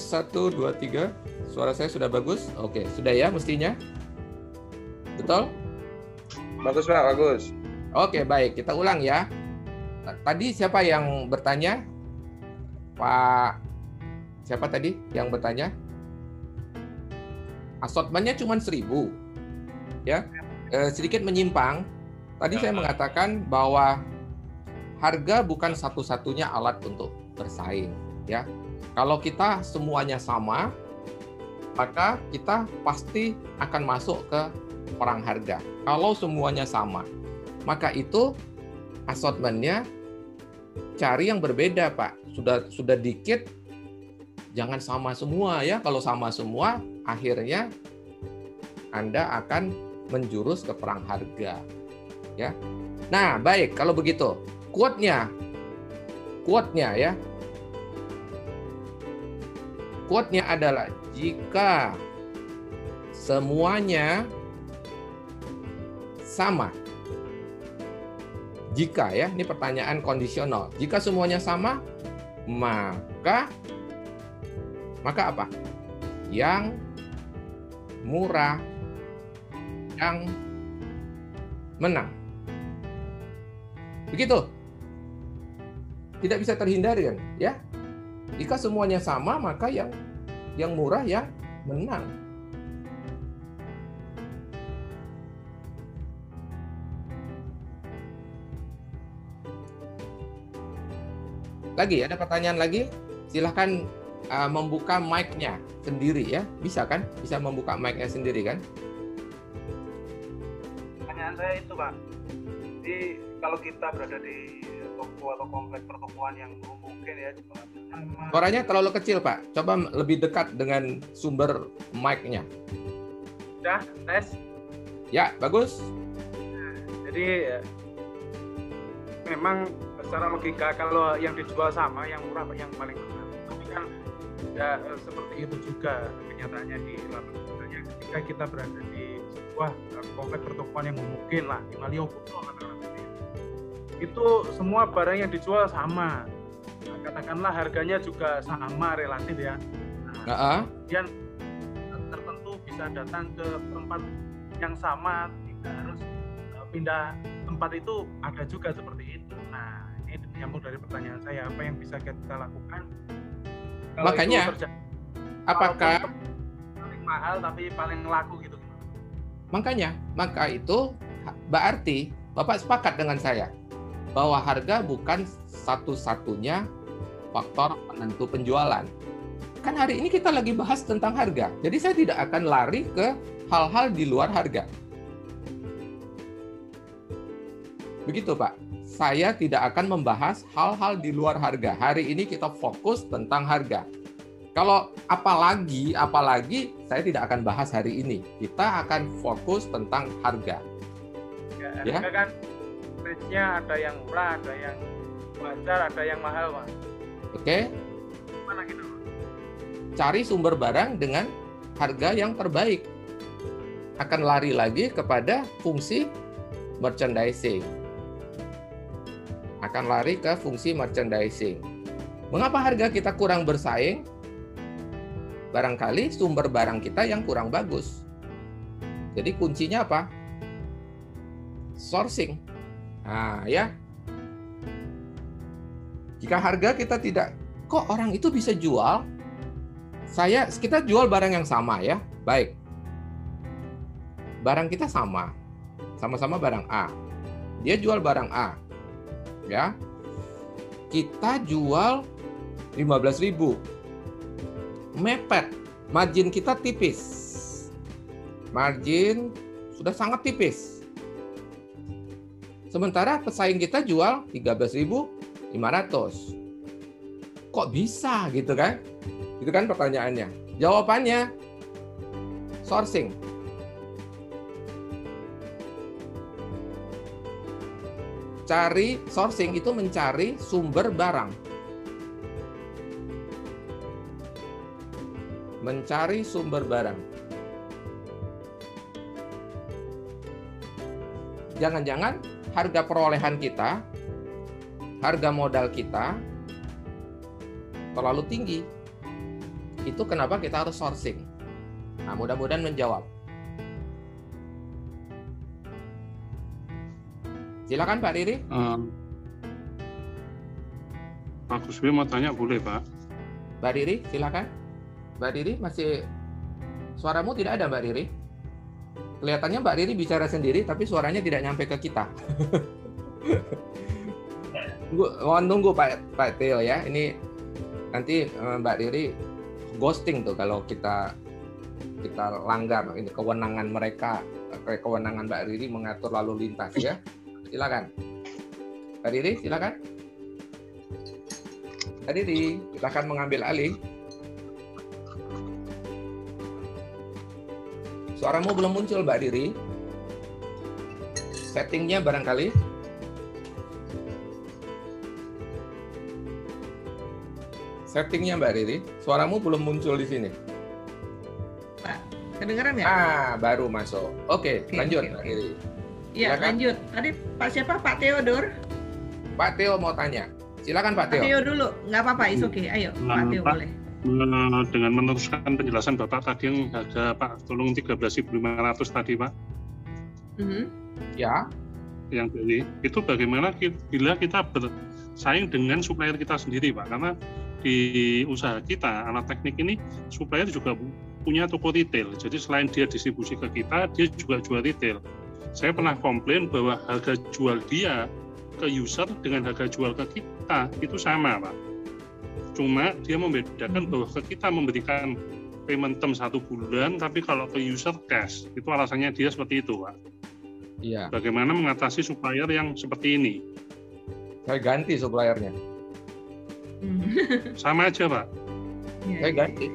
1, 2, 3. Suara saya sudah bagus? Oke, sudah ya mestinya? Betul? Bagus Pak, bagus. Oke, baik. Kita ulang ya. Tadi siapa yang bertanya? Pak siapa tadi yang bertanya? Assortmentnya cuma 1000. Ya. Eh, sedikit menyimpang. Tadi saya mengatakan bahwa harga bukan satu-satunya alat untuk bersaing, ya. Kalau kita semuanya sama, maka kita pasti akan masuk ke perang harga. Kalau semuanya sama, maka itu assortmentnya cari yang berbeda, Pak. Sudah sudah dikit, jangan sama semua ya. Kalau sama semua, akhirnya Anda akan menjurus ke perang harga. Ya. Nah, baik kalau begitu. Quote-nya. Quote-nya ya. Quote-nya adalah jika semuanya sama. Jika ya, ini pertanyaan kondisional. Jika semuanya sama, maka maka apa? Yang murah yang menang. Begitu. Tidak bisa terhindari kan, ya? Jika semuanya sama, maka yang yang murah yang menang. Lagi ada pertanyaan lagi? Silahkan uh, membuka mic-nya sendiri ya. Bisa kan? Bisa membuka mic-nya sendiri kan? Pertanyaan saya itu Pak. Jadi kalau kita berada di toko atau komplek pertokoan yang mungkin ya sama Suaranya terlalu kecil, Pak. Coba lebih dekat dengan sumber mic-nya. udah tes. Ya, bagus. Jadi ya, memang secara logika kalau yang dijual sama yang murah yang paling mahal. Tapi kan eh, seperti itu juga kenyataannya di lapangannya ketika kita berada di sebuah eh, komplek pertokoan yang mungkin lah di Malioboro itu. Semua barang yang dijual sama. Nah, katakanlah harganya juga sama relatif ya. Nah, Heeh. kemudian tertentu bisa datang ke tempat yang sama tidak harus uh, pindah tempat itu ada juga seperti itu nah ini nyambung dari pertanyaan saya apa yang bisa kita lakukan kalau Makanya, terjadi, Apakah paling mahal tapi paling laku gitu makanya maka itu berarti Bapak sepakat dengan saya bahwa harga bukan satu-satunya faktor penentu penjualan. Kan hari ini kita lagi bahas tentang harga. Jadi saya tidak akan lari ke hal-hal di luar harga. Begitu, Pak. Saya tidak akan membahas hal-hal di luar harga. Hari ini kita fokus tentang harga. Kalau apalagi, apalagi saya tidak akan bahas hari ini. Kita akan fokus tentang harga. ya, Ya. harga kan range-nya ada yang murah ada yang wajar ada yang mahal mas Oke? mana gitu Cari sumber barang dengan harga yang terbaik. Akan lari lagi kepada fungsi merchandising. Akan lari ke fungsi merchandising. Mengapa harga kita kurang bersaing? Barangkali sumber barang kita yang kurang bagus. Jadi kuncinya apa? Sourcing. Nah, ya. Jika harga kita tidak kok orang itu bisa jual? Saya kita jual barang yang sama ya. Baik. Barang kita sama. Sama-sama barang A. Dia jual barang A. Ya. Kita jual 15.000. Mepet. Margin kita tipis. Margin sudah sangat tipis. Sementara pesaing kita jual 13.500 kok bisa gitu kan? Itu kan pertanyaannya. Jawabannya sourcing. Cari sourcing itu mencari sumber barang. Mencari sumber barang. Jangan-jangan harga perolehan kita, harga modal kita terlalu tinggi. Itu kenapa kita harus sourcing. Nah, mudah-mudahan menjawab. Silakan Pak Riri. Um, Pak Kusbi mau tanya boleh Pak? Mbak Riri, silakan. Mbak Riri masih suaramu tidak ada Mbak Riri. Kelihatannya Mbak Riri bicara sendiri tapi suaranya tidak nyampe ke kita. Mohon nunggu Pak Pak Theo ya. Ini nanti eh, Mbak Riri ghosting tuh kalau kita kita langgar ini kewenangan mereka eh, kewenangan Mbak Riri mengatur lalu lintas ya. Silakan. Mbak Riri, silakan. Mbak Riri, silakan mengambil alih. Suaramu belum muncul, Mbak Riri. Settingnya barangkali. Settingnya Mbak Riri, suaramu belum muncul di sini. Pak, kedengeran nggak? Ah, baru masuk. Oke, Oke, lanjut oke, Mbak. Riri. Iya, silakan. lanjut. Tadi Pak siapa? Pak Theodor. Pak Theo mau tanya. Silakan Pak Pak Theo. Theo dulu. Nggak apa-apa, is Hmm. oke. Ayo, Pak Theo boleh. Eh, Dengan meneruskan penjelasan Bapak tadi yang harga Pak tolong 13.500 tadi Pak, Mhm. Ya, yang dari itu bagaimana ki- bila kita bersaing dengan supplier kita sendiri Pak? Karena di usaha kita alat teknik ini supplier juga pu- punya toko retail. Jadi selain dia distribusi ke kita, dia juga jual retail. Saya pernah komplain bahwa harga jual dia ke user dengan harga jual ke kita itu sama Pak. Cuma dia membedakan bahwa ke kita memberikan payment term satu bulan, tapi kalau ke user cash itu alasannya dia seperti itu Pak. iya. Bagaimana mengatasi supplier yang seperti ini? Saya ganti suppliernya. Hmm. Sama aja, Pak. Iya, Saya iya, ganti.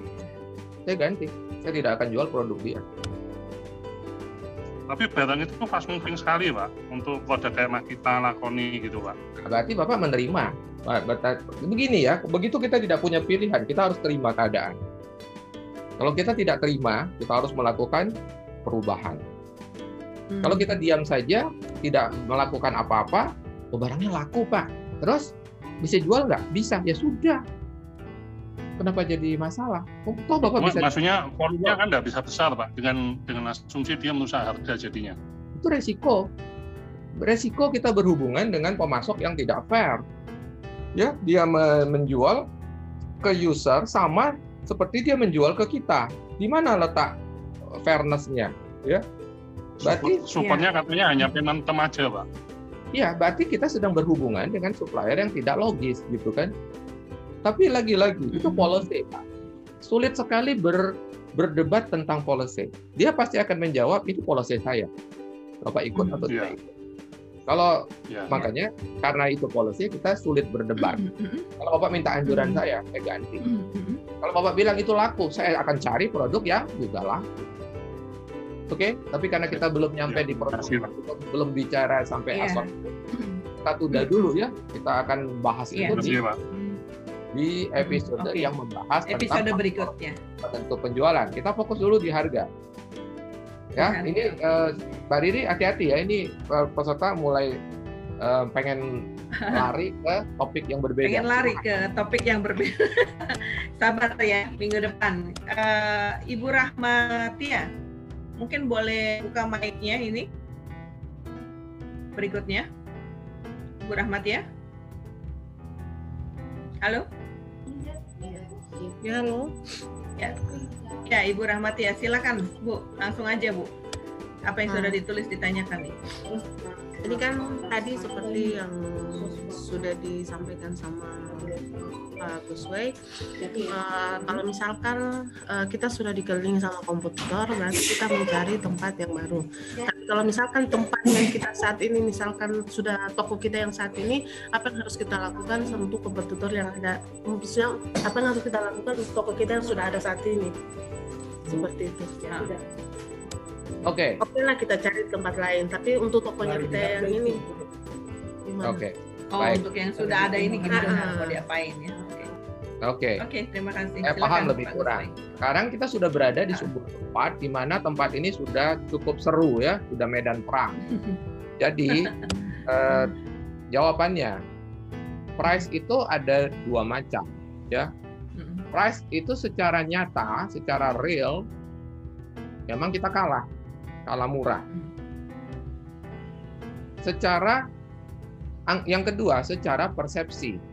Saya ganti. Saya tidak akan jual produk dia. Tapi barang itu fast moving sekali, Pak. Untuk produk kayak Makita, Lakoni gitu, Pak. Berarti Bapak menerima. Begini ya, begitu kita tidak punya pilihan, kita harus terima keadaan. Kalau kita tidak terima, kita harus melakukan perubahan. Hmm. Kalau kita diam saja, tidak melakukan apa-apa, oh barangnya laku Pak. Terus bisa jual nggak? Bisa, ya sudah. kenapa jadi masalah? Oh, toh Bapak bisa maksudnya volumenya kan nggak bisa besar pak dengan dengan asumsi dia merusak harga jadinya. itu resiko. Resiko kita berhubungan dengan pemasok yang tidak fair. Ya, dia me- menjual ke user sama seperti dia menjual ke kita. Di mana letak fairness-nya? Ya. Berarti Support- Supportnya katanya hanya payment term aja pak. ya, berarti kita sedang berhubungan dengan supplier yang tidak logis gitu kan. Tapi lagi-lagi itu Mhm. policy, Pak. Sulit sekali ber, berdebat tentang policy. Dia pasti akan menjawab itu policy saya. Bapak ikut Mhm. atau Iya. tidak ikut. Kalau Ya. makanya karena itu policy kita sulit berdebat. Kalau Bapak minta anjuran Mhm. saya, saya ganti. Kalau Bapak bilang itu laku, saya akan cari produk yang juga laku. Oke, tapi karena kita belum nyampe Ya, di produk, kita belum bicara sampai Iya. asal, kita tunda dulu ya. Kita akan bahas Iya. itu di, pak. di episode Oke. yang membahas Episode tentang berikutnya. tentu penjualan. Kita fokus dulu di harga. Ya, Harga. ini eh, Mbak Riri hati-hati ya. Ini eh, peserta mulai eh, pengen lari ke topik yang berbeda. Pengen lari ke topik yang berbeda. Sabar ya, minggu depan. Eh, Ibu Rahmatia, mungkin boleh buka mic-nya ini. Berikutnya. Ibu Rahmatia. Halo? Ya, halo. Ya. Ya, Ibu Rahmatia, silakan, Bu. Langsung aja, Bu. Apa yang sudah Ah. ditulis ditanyakan nih? Ini kan tadi seperti yang sudah disampaikan sama Pak Gusway, eh, kalau misalkan eh, kita sudah dikelilingi sama kompetitor, berarti kita mencari tempat yang baru. Kalau misalkan tempat yang kita saat ini, misalkan sudah toko kita yang saat ini, apa yang harus kita lakukan untuk kompetitor yang ada? Maksudnya, apa yang harus kita lakukan untuk toko kita yang sudah ada saat ini? Seperti itu. Ya. Oke, Oke lah kita cari tempat lain, tapi untuk tokonya kita yang ini oke, Oh, Baik. untuk yang sudah ada ini gimana Ah. mau diapain ya? Oke. Oke. Oke, terima kasih. Saya Silakan, paham lebih Pak kurang. Sekarang kita sudah berada di sebuah tempat di mana tempat ini sudah cukup seru ya, sudah medan perang. Jadi eh, jawabannya, price itu ada dua macam. Mm-mm. Price itu secara nyata, secara real, memang kita kalah, kalah murah. Secara ang- yang kedua, secara persepsi.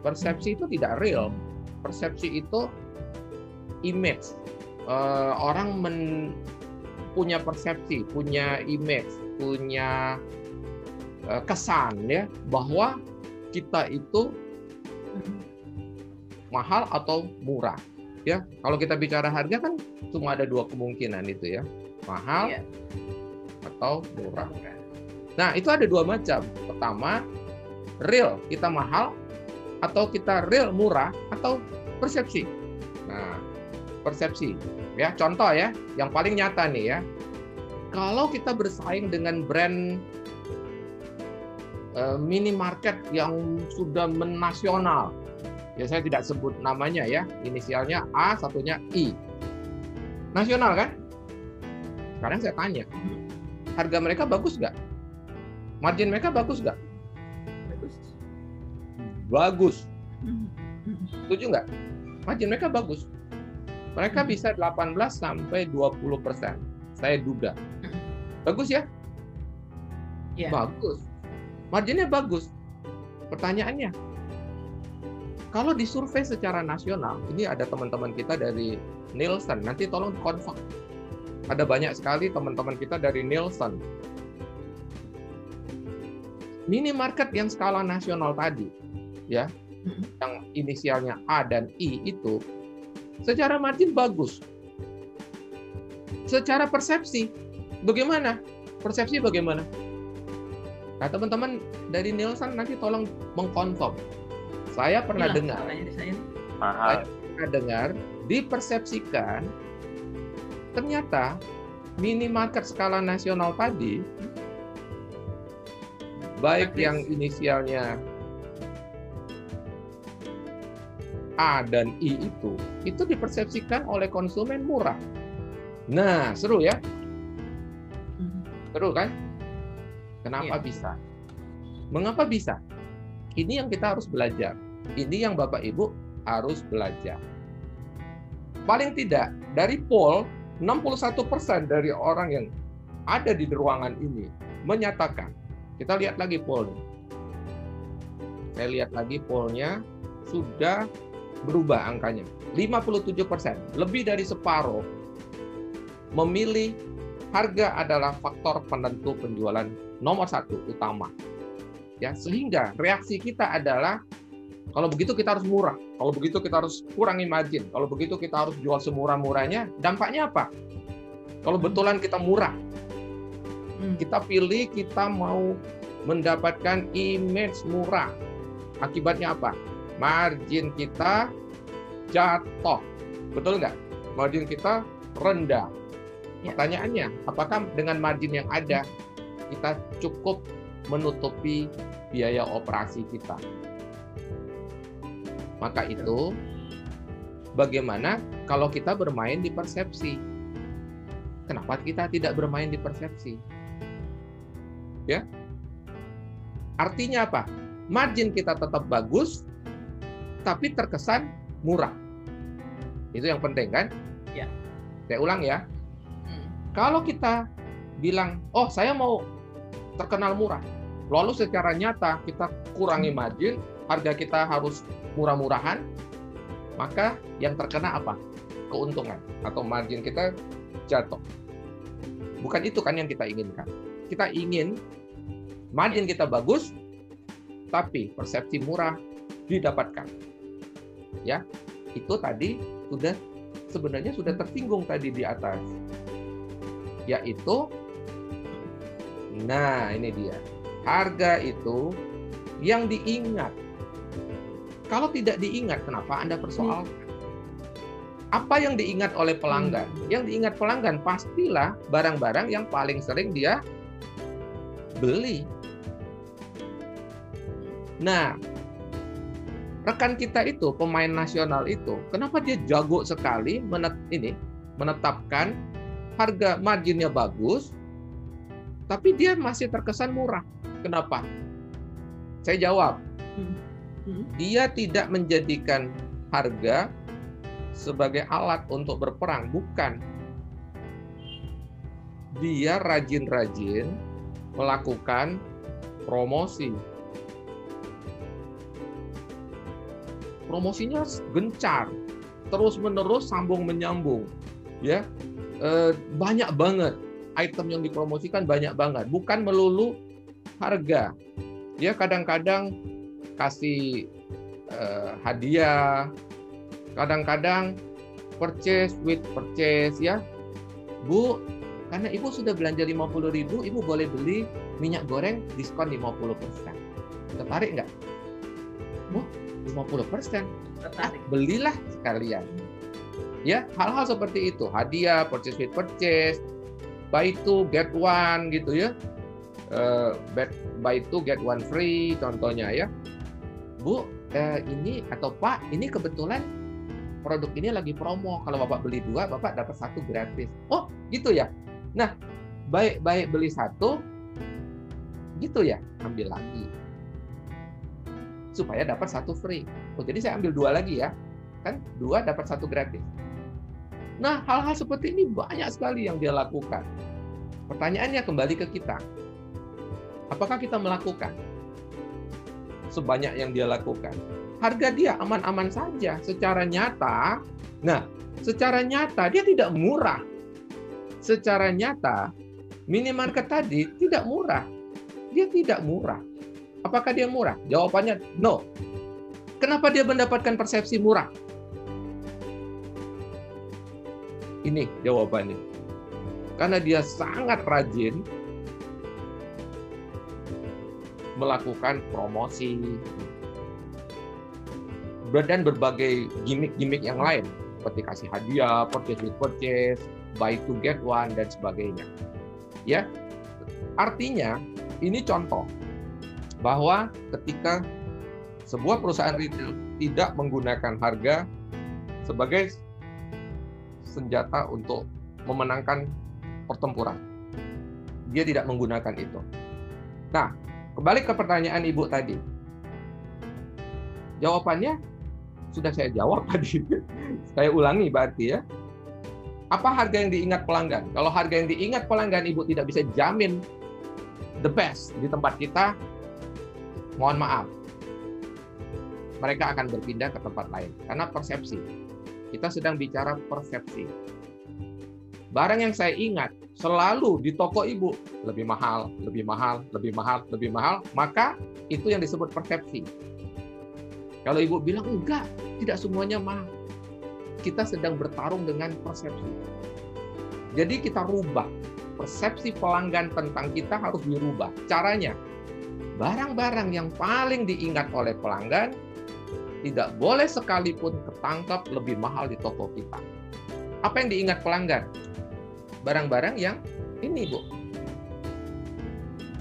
Persepsi itu tidak real. Persepsi itu image. Eh, orang men- punya persepsi, punya image, punya eh, kesan ya bahwa kita itu mahal atau murah. Ya, kalau kita bicara harga kan cuma ada dua kemungkinan itu ya, mahal Iya. atau murah. Nah, itu ada dua macam. Pertama, real kita mahal atau kita real murah atau persepsi. Nah, persepsi. Ya, contoh ya, yang paling nyata nih ya. Kalau kita bersaing dengan brand eh, minimarket yang sudah menasional, ya saya tidak sebut namanya ya, inisialnya A, satunya I. Nasional kan? Sekarang saya tanya, harga mereka bagus nggak? Margin mereka bagus nggak? Bagus. Setuju nggak? Margin mereka bagus. Mereka bisa 18 sampai 20 persen. Saya duga. Bagus ya? Iya. Bagus. Marginnya bagus. Pertanyaannya, kalau disurvei secara nasional, ini ada teman-teman kita dari Nielsen, nanti tolong konfirm. Ada banyak sekali teman-teman kita dari Nielsen. Minimarket yang skala nasional tadi, ya, yang inisialnya A dan I itu, secara margin bagus. Secara persepsi, bagaimana? Persepsi bagaimana? Nah, teman-teman dari Nielsen nanti tolong mengkonfirm. Saya pernah Hilang dengar, saya. Pernah dengar dipersepsikan ternyata minimarket skala nasional tadi baik Bagus. yang inisialnya A dan I itu itu dipersepsikan oleh konsumen murah. Nah, seru ya? Seru kan? Kenapa Iya. bisa? Mengapa bisa? Ini yang kita harus belajar. Ini yang Bapak Ibu harus belajar. Paling tidak dari poll 61% dari orang yang ada di ruangan ini menyatakan. Kita lihat lagi pollnya. Saya lihat lagi pollnya sudah berubah angkanya. 57%, lebih dari separuh memilih harga adalah faktor penentu penjualan nomor satu utama. Ya, sehingga reaksi kita adalah kalau begitu kita harus murah. Kalau begitu kita harus kurangi margin. Kalau begitu kita harus jual semurah-murahnya. Dampaknya apa? Kalau betulan kita murah, Hmm. kita pilih kita mau mendapatkan image murah. Akibatnya apa? Margin kita jatuh. Betul nggak? Margin kita rendah. Ya. Pertanyaannya, apakah dengan margin yang ada kita cukup menutupi biaya operasi kita? Maka itu bagaimana kalau kita bermain di persepsi? Kenapa kita tidak bermain di persepsi? Ya. Artinya apa? Margin kita tetap bagus tapi terkesan murah. Itu yang penting kan? Ya. Saya ulang ya. Hmm. Kalau kita bilang, "Oh, saya mau terkenal murah." Lalu secara nyata kita kurangi margin, harga kita harus murah-murahan, maka yang terkena apa? Keuntungan atau margin kita jatuh. Bukan itu kan yang kita inginkan. Kita ingin margin kita bagus, tapi persepsi murah didapatkan. Ya, itu tadi sudah sebenarnya sudah tersinggung tadi di atas. Yaitu nah, ini dia. Harga itu yang diingat. Kalau tidak diingat, kenapa Anda persoalkan? Apa yang diingat oleh pelanggan? Yang diingat pelanggan pastilah barang-barang yang paling sering dia beli. Nah, rekan kita itu pemain nasional itu, kenapa dia jago sekali menet ini menetapkan harga marginnya bagus, tapi dia masih terkesan murah. Kenapa? Saya jawab, Hmm. dia tidak menjadikan harga sebagai alat untuk berperang, bukan. Dia rajin-rajin melakukan promosi. Promosinya gencar, terus-menerus sambung menyambung, ya Eh, banyak banget item yang dipromosikan banyak banget, bukan melulu harga. Dia kadang-kadang kasih eh, hadiah, kadang-kadang purchase with purchase ya. Bu, karena Ibu sudah belanja 50.000, Ibu boleh beli minyak goreng diskon 50%. Tertarik nggak? Bu, 50%. Tertarik. Belilah sekalian. Ya, hal-hal seperti itu, hadiah, purchase with purchase, buy two get one gitu ya. Bet- buy two get one free contohnya ya. Bu, eh, ini atau Pak, ini kebetulan produk ini lagi promo. Kalau Bapak beli dua, Bapak dapat satu gratis. Oh, gitu ya. Nah, baik-baik beli satu, gitu ya, ambil lagi. Supaya dapat satu free. Oh, jadi saya ambil dua lagi ya. Kan dua dapat satu gratis. Nah, hal-hal seperti ini banyak sekali yang dia lakukan. Pertanyaannya kembali ke kita. Apakah kita melakukan sebanyak yang dia lakukan? Harga dia aman-aman saja secara nyata. Nah, secara nyata dia tidak murah. Secara nyata minimarket tadi tidak murah. Dia tidak murah. Apakah dia murah? Jawabannya no. Kenapa dia mendapatkan persepsi murah? Ini jawabannya. Karena dia sangat rajin melakukan promosi dan berbagai gimmick-gimmick yang lain seperti kasih hadiah, purchase with purchase, buy to get one dan sebagainya. Ya. Artinya ini contoh bahwa ketika sebuah perusahaan retail tidak menggunakan harga sebagai senjata untuk memenangkan pertempuran. Dia tidak menggunakan itu. Nah, kembali ke pertanyaan Ibu tadi. Jawabannya sudah saya jawab tadi. saya ulangi berarti ya. Apa harga yang diingat pelanggan? Kalau harga yang diingat pelanggan Ibu tidak bisa jamin the best di tempat kita, mohon maaf. Mereka akan berpindah ke tempat lain karena persepsi. Kita sedang bicara persepsi. Barang yang saya ingat selalu di toko ibu lebih mahal, lebih mahal, lebih mahal, lebih mahal, maka itu yang disebut persepsi. Kalau ibu bilang enggak, tidak semuanya mahal. Kita sedang bertarung dengan persepsi. Jadi kita rubah persepsi pelanggan tentang kita harus dirubah. Caranya, barang-barang yang paling diingat oleh pelanggan tidak boleh sekalipun ketangkap lebih mahal di toko kita. Apa yang diingat pelanggan? Barang-barang yang ini, Bu.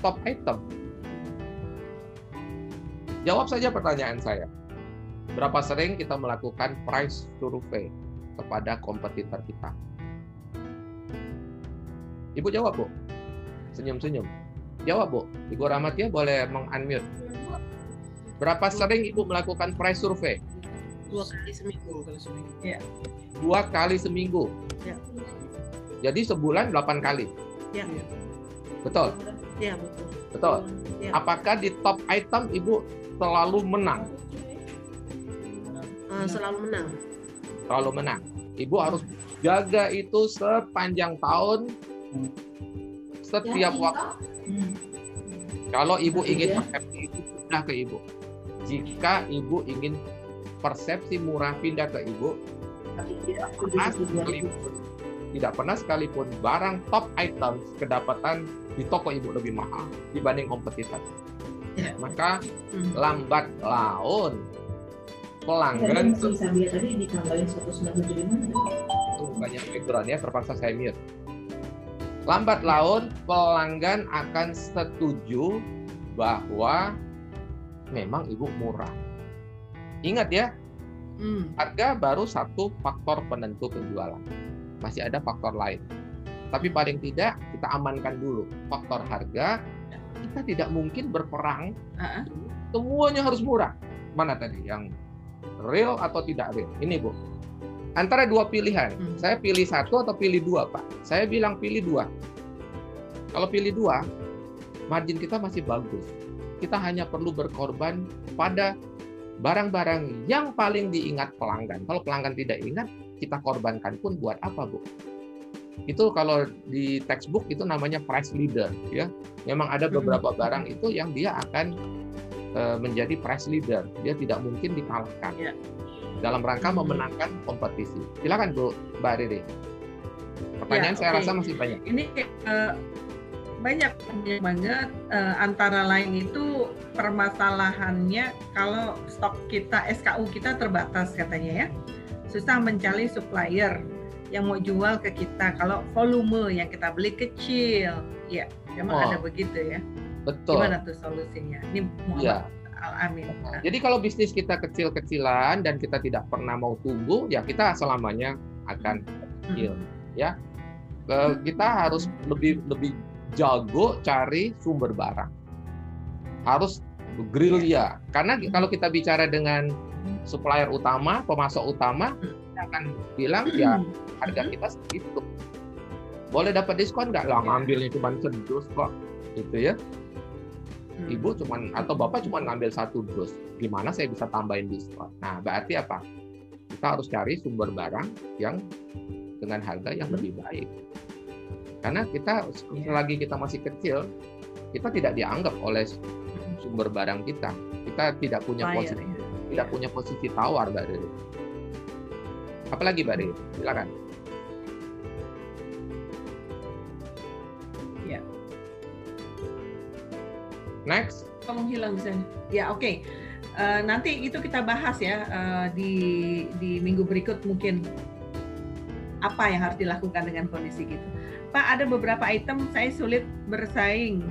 Top item. Jawab saja pertanyaan saya. Berapa sering kita melakukan price survey kepada kompetitor kita? Ibu jawab, Bu. Senyum-senyum. Jawab, Bu. Ibu Rahmatia boleh meng-unmute. Berapa sering Ibu melakukan price survey? Dua kali seminggu. Ya. Dua kali seminggu. Ya. Jadi sebulan 8 kali. Ya. Betul? Ya, betul. Betul. Ya. Apakah di top item Ibu selalu menang? Eh, selalu menang. Selalu menang. Ibu harus jaga itu sepanjang tahun setiap waktu. Kalau Ibu ingin persepsi itu pindah ke Ibu. Jika Ibu ingin persepsi murah pindah ke Ibu, tidak pernah sekalipun, tidak pernah sekalipun barang top item kedapatan di toko Ibu lebih mahal dibanding kompetitor. Ya. Maka Hmm. lambat laun pelanggan tadi ditambahin 195 itu banyak background ya terpaksa saya mute. Lambat laun pelanggan akan setuju bahwa memang ibu murah. Ingat ya, Hmm. harga baru satu faktor penentu penjualan. Masih ada faktor lain. Tapi paling tidak kita amankan dulu faktor harga. Kita tidak mungkin berperang semuanya harus murah. Mana tadi yang real atau tidak real? Ini Bu. Antara dua pilihan, Hmm. saya pilih satu atau pilih dua, Pak. Saya bilang pilih dua. Kalau pilih dua, margin kita masih bagus. Kita hanya perlu berkorban pada barang-barang yang paling diingat pelanggan. Kalau pelanggan tidak ingat, kita korbankan pun buat apa, Bu? Itu kalau di textbook itu namanya price leader, ya. Memang ada beberapa barang itu yang dia akan eh, menjadi price leader. Dia tidak mungkin dikalahkan. Ya. Dalam rangka Hmm. memenangkan kompetisi. Silakan Bu, Mbak Riri. Pertanyaan Ya, saya rasa masih banyak. Ini eh, banyak banget eh, antara lain itu permasalahannya kalau stok kita SKU kita terbatas katanya ya susah mencari supplier yang mau jual ke kita kalau volume yang kita beli kecil ya memang Oh. ada begitu ya Betul. gimana tuh solusinya ini. Muhammad Al Amin Jadi kalau bisnis kita kecil-kecilan dan kita tidak pernah mau tumbuh, ya kita selamanya akan kecil, ya. Ke- Kita harus lebih lebih jago cari sumber barang. Harus gerilya. Karena kalau kita bicara dengan supplier utama, pemasok utama, kita akan bilang ya harga kita segitu. Boleh dapat diskon nggak? Lah ngambilnya cuma sedus kok, gitu ya. Ibu cuman atau bapak cuma ngambil satu dus. Gimana saya bisa tambahin diskon? Nah, berarti apa? Kita harus cari sumber barang yang dengan harga yang lebih baik. Karena kita selagi kita masih kecil, kita tidak dianggap oleh sumber barang kita. Kita tidak punya posisi ya. tidak punya posisi tawar, Mbak Riri. Apalagi Mbak Riri? Silakan. Next. Kamu hilang di sana. Ya oke. Eh, nanti itu kita bahas ya eh, di di minggu berikut mungkin apa yang harus dilakukan dengan kondisi gitu. Pak ada beberapa item saya sulit bersaing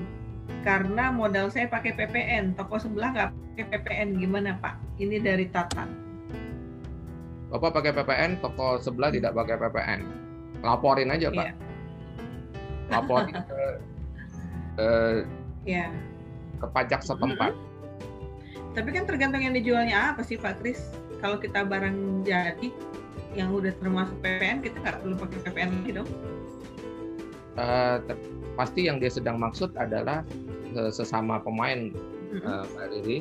karena modal saya pakai PPN. Toko sebelah nggak pakai PPN gimana Pak? Ini dari Tatan. Bapak pakai PPN, toko sebelah tidak pakai PPN. Laporin aja, Pak. Iya. Laporin ke, ke, Ya. Ke pajak setempat. Tapi kan tergantung yang dijualnya apa sih Pak Kris. Kalau kita barang jadi yang udah termasuk PPN, kita nggak perlu pakai PPN lagi dong. Ter- pasti yang dia sedang maksud adalah eh, sesama pemain Mm-mm. eh, Mbak Riri.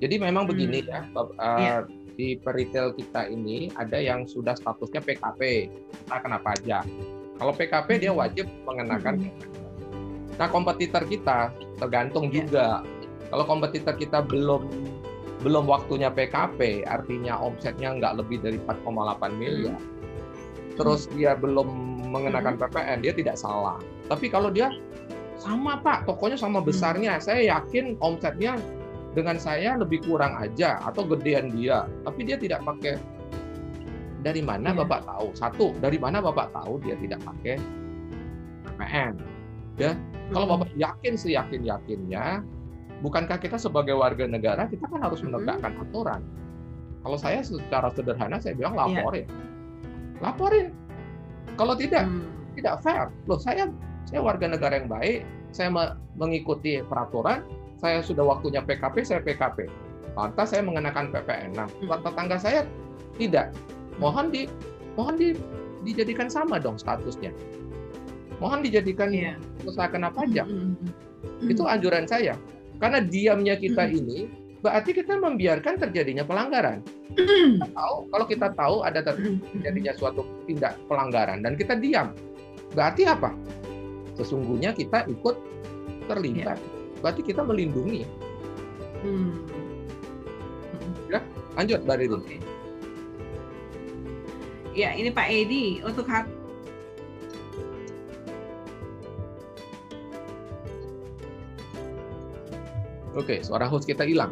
Jadi memang Hmm. begini ya, eh, Iya. di peritel kita ini ada yang sudah statusnya PKP, kita kena pajak. Kalau PKP dia Hmm. wajib mengenakan. Mm-mm. Nah kompetitor kita tergantung Iya. juga. Kalau kompetitor kita belum belum waktunya PKP, artinya omsetnya nggak lebih dari 4,8 miliar. Terus dia belum mengenakan PPN, dia tidak salah. Tapi kalau dia sama Pak, tokonya sama besarnya, saya yakin omsetnya dengan saya lebih kurang aja atau gedean dia, tapi dia tidak pakai. Dari mana Iya. Bapak tahu? Satu, dari mana Bapak tahu dia tidak pakai PPN? Ya, kalau Mm-mm. Bapak yakin seyakin yakinnya, bukankah kita sebagai warga negara kita kan harus Mm-mm. menegakkan aturan? Kalau saya secara sederhana saya bilang Iya. laporin, laporin. Kalau tidak, Hmm. tidak fair. Loh, saya saya warga negara yang baik, saya me- mengikuti peraturan, saya sudah waktunya PKP, saya PKP. Lantas saya mengenakan PPN. Nah, Hmm. tetangga saya tidak. Mohon di mohon di, dijadikan sama dong statusnya. Mohon dijadikan Iya. usaha kena pajak. Mm-mm. Itu anjuran saya. Karena diamnya kita Hmm. ini berarti kita membiarkan terjadinya pelanggaran. Kita tahu kalau kita tahu ada ter- terjadinya suatu tindak pelanggaran dan kita diam. Berarti apa? Sesungguhnya kita ikut terlibat. Berarti kita melindungi. Hmm. Lanjut, Mbak. Oke. Ya, ini Pak Edi untuk hak Oke, suara host kita hilang.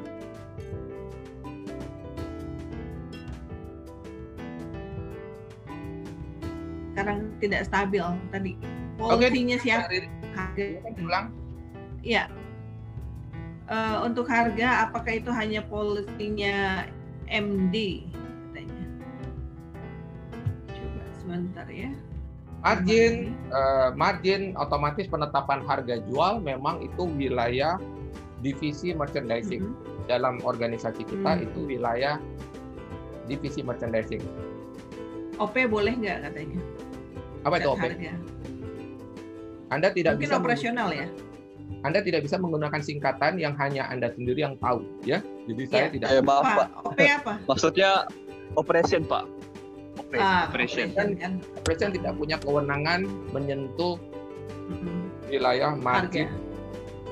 sekarang tidak stabil tadi. Oke, Polisinya Mbak siapa? Harga. ulang. Iya. Eh, untuk harga, apakah itu hanya polisinya MD? Katanya. Coba sebentar ya. Margin, eh, margin otomatis penetapan harga jual memang itu wilayah divisi merchandising. Mhm. Dalam organisasi kita Hmm. itu wilayah divisi merchandising. OP boleh nggak katanya? Apa itu OP? harga. Anda tidak Mungkin bisa operasional ya. Anda tidak bisa menggunakan singkatan yang hanya Anda sendiri yang tahu, ya. Jadi saya Iya. tidak Eh, maaf Pak, Pak, OP apa? maksudnya operation Pak. Ope- Ah, operation. operation kan. Presiden tidak punya kewenangan menyentuh Mhm. wilayah Harga.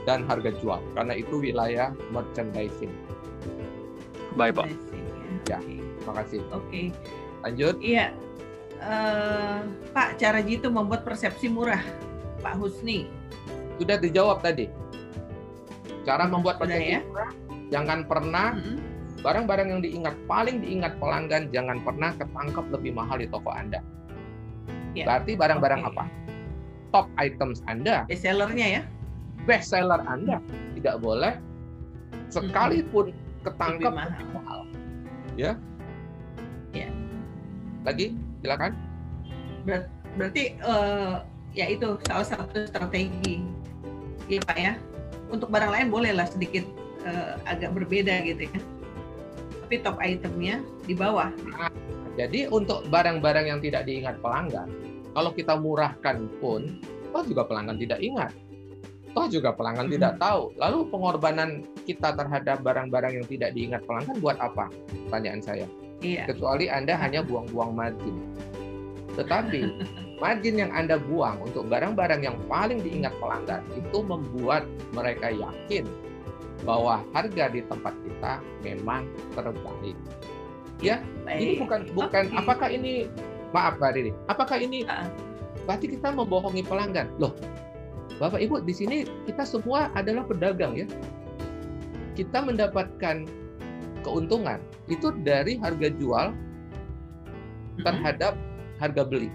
Dan harga jual karena itu wilayah merchandising. Baik Pak. Ya. Oke. Terima kasih. Oke. Lanjut. Iya. Eh, Pak, cara jitu membuat persepsi murah. Pak Husni. Sudah dijawab tadi. Cara membuat Sudah persepsi ya? murah, jangan pernah Mhm. barang-barang yang diingat paling diingat pelanggan jangan pernah ketangkap lebih mahal di toko Anda. Ya. Berarti barang-barang Oke. apa? Top items Anda, Best sellernya ya. Best seller Anda tidak boleh sekalipun ketangkap Lebih mahal. Ya. Ya. Lagi, silakan. Ber- berarti eh, ya itu salah satu strategi. Iya Pak ya. Untuk barang lain bolehlah sedikit eh, agak berbeda gitu ya. Tapi top itemnya di bawah. Jadi untuk barang-barang yang tidak diingat pelanggan, kalau kita murahkan pun, toh juga pelanggan tidak ingat. Toh juga pelanggan tidak tahu. Lalu pengorbanan kita terhadap barang-barang yang tidak diingat pelanggan buat apa? Pertanyaan saya. Iya. Kecuali Anda hanya buang-buang margin. Tetapi margin yang Anda buang untuk barang-barang yang paling diingat pelanggan itu membuat mereka yakin bahwa harga di tempat kita memang terbaik. Ya, ini Baik. bukan bukan Oke. apakah ini maaf Mbak Riri, apakah ini berarti kita membohongi pelanggan? Loh, Bapak Ibu di sini kita semua adalah pedagang ya. Kita mendapatkan keuntungan itu dari harga jual terhadap harga beli.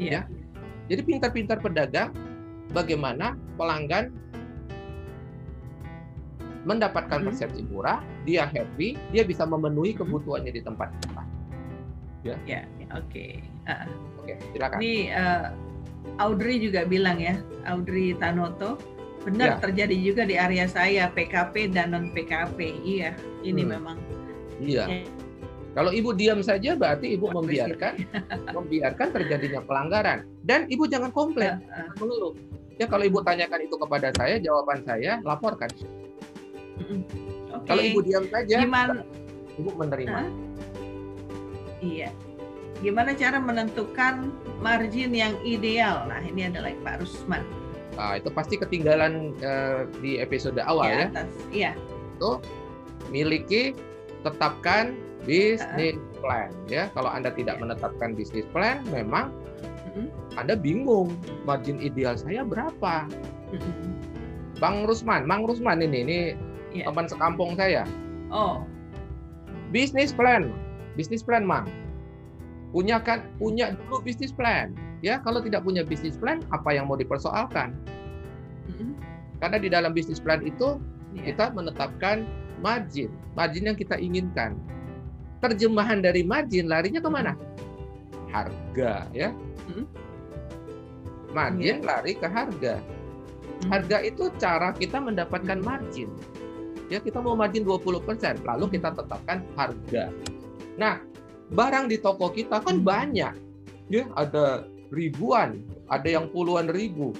Iya. Jadi pintar-pintar pedagang bagaimana pelanggan mendapatkan persepsi murah, dia happy, dia bisa memenuhi kebutuhannya di tempat kita. Ya, ya, oke. Ah, Oke, silakan. Ini eh, Audrey juga bilang ya, Audrey Tanoto, Benar Ya. terjadi juga di area saya PKP dan non PKP. Iya, ini Hmm. memang. Iya. Ya. Kalau ibu diam saja berarti ibu membiarkan membiarkan terjadinya pelanggaran dan ibu jangan komplain, jangan mengeluh. Ya kalau ibu tanyakan itu kepada saya, jawaban saya laporkan. Oke. Kalau ibu diam saja, Gimana? ibu menerima. Hah? Iya. Gimana cara menentukan margin yang ideal? Nah, ini adalah Pak Rusman. Nah, itu pasti ketinggalan eh, di episode awal di ya. atas. Iya. Itu miliki tetapkan bisnis plan ya. Kalau Anda tidak menetapkan bisnis plan, memang Mm-mm. Anda bingung margin ideal saya berapa. Mm-mm. Bang Rusman, Bang Rusman ini ini Iya. teman sekampung saya. Oh, Bisnis plan, bisnis plan, Mang. Punya kan punya dulu bisnis plan. Ya, kalau tidak punya bisnis plan, apa yang mau dipersoalkan? Karena di dalam bisnis plan itu Iya. kita menetapkan margin, margin yang kita inginkan. Terjemahan dari margin larinya ke mana? Harga, ya. Margin lari ke harga. Harga itu cara kita mendapatkan margin. Ya, kita mau margin 20%, lalu kita tetapkan harga. Nah, barang di toko kita kan banyak. Ya, ada ribuan, ada yang puluhan ribu.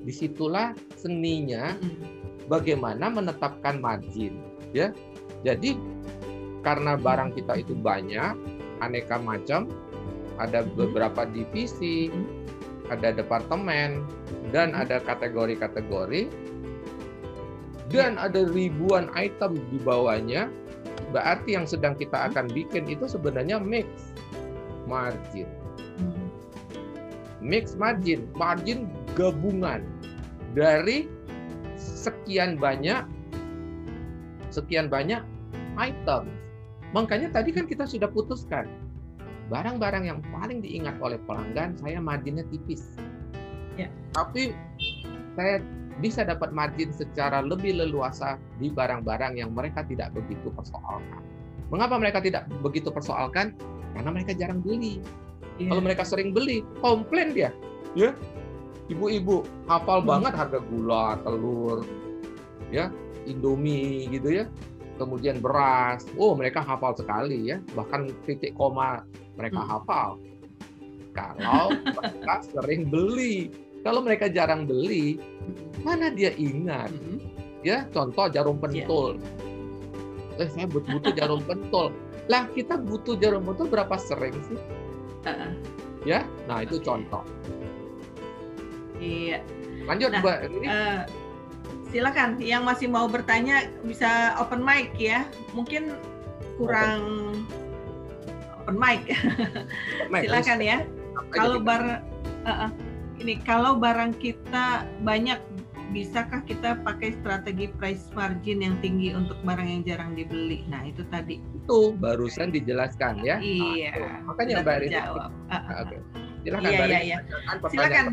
Di situlah seninya Mm-mm. bagaimana menetapkan margin ya jadi karena barang kita itu banyak aneka macam ada Mhm. beberapa divisi Mhm. ada departemen dan ada kategori-kategori dan ada ribuan item di bawahnya berarti yang sedang kita akan bikin itu sebenarnya mix margin Mm. mix margin, margin gabungan dari sekian banyak sekian banyak item. Makanya tadi kan kita sudah putuskan barang-barang yang paling diingat oleh pelanggan saya marginnya tipis. Ya. Tapi saya bisa dapat margin secara lebih leluasa di barang-barang yang mereka tidak begitu persoalkan. Mengapa mereka tidak begitu persoalkan? Karena mereka jarang beli. Iya. Kalau mereka sering beli, komplain dia. Ya. Ibu-ibu hafal Hmm. banget harga gula, telur, ya, Indomie gitu ya. Kemudian beras. Oh, mereka hafal sekali ya. Bahkan titik koma mereka Hmm. hafal. Kalau mereka sering beli. Kalau mereka jarang beli, mana dia ingat? Mm-mm. Ya, contoh jarum Iya. pentul. Eh, saya but- butuh jarum pentul. Lah, kita butuh jarum pentul berapa sering sih? Heeh. Ya, nah itu contoh. Iya. Lanjut, Nah, Mbak. Ini Eh, silakan yang masih mau bertanya bisa open mic ya. Mungkin kurang open mic. Mike, silakan terus ya. Kalau bar eh, eh, ini kalau barang kita banyak bisakah kita pakai strategi price margin yang tinggi untuk barang yang jarang dibeli? Nah, itu tadi. itu barusan dijelaskan ya. Nah, Iya. itu. Makanya sudah Mbak Rini. Nah. Oke. Silakan Iya, Mbak iya, Rini, iya. Silakan.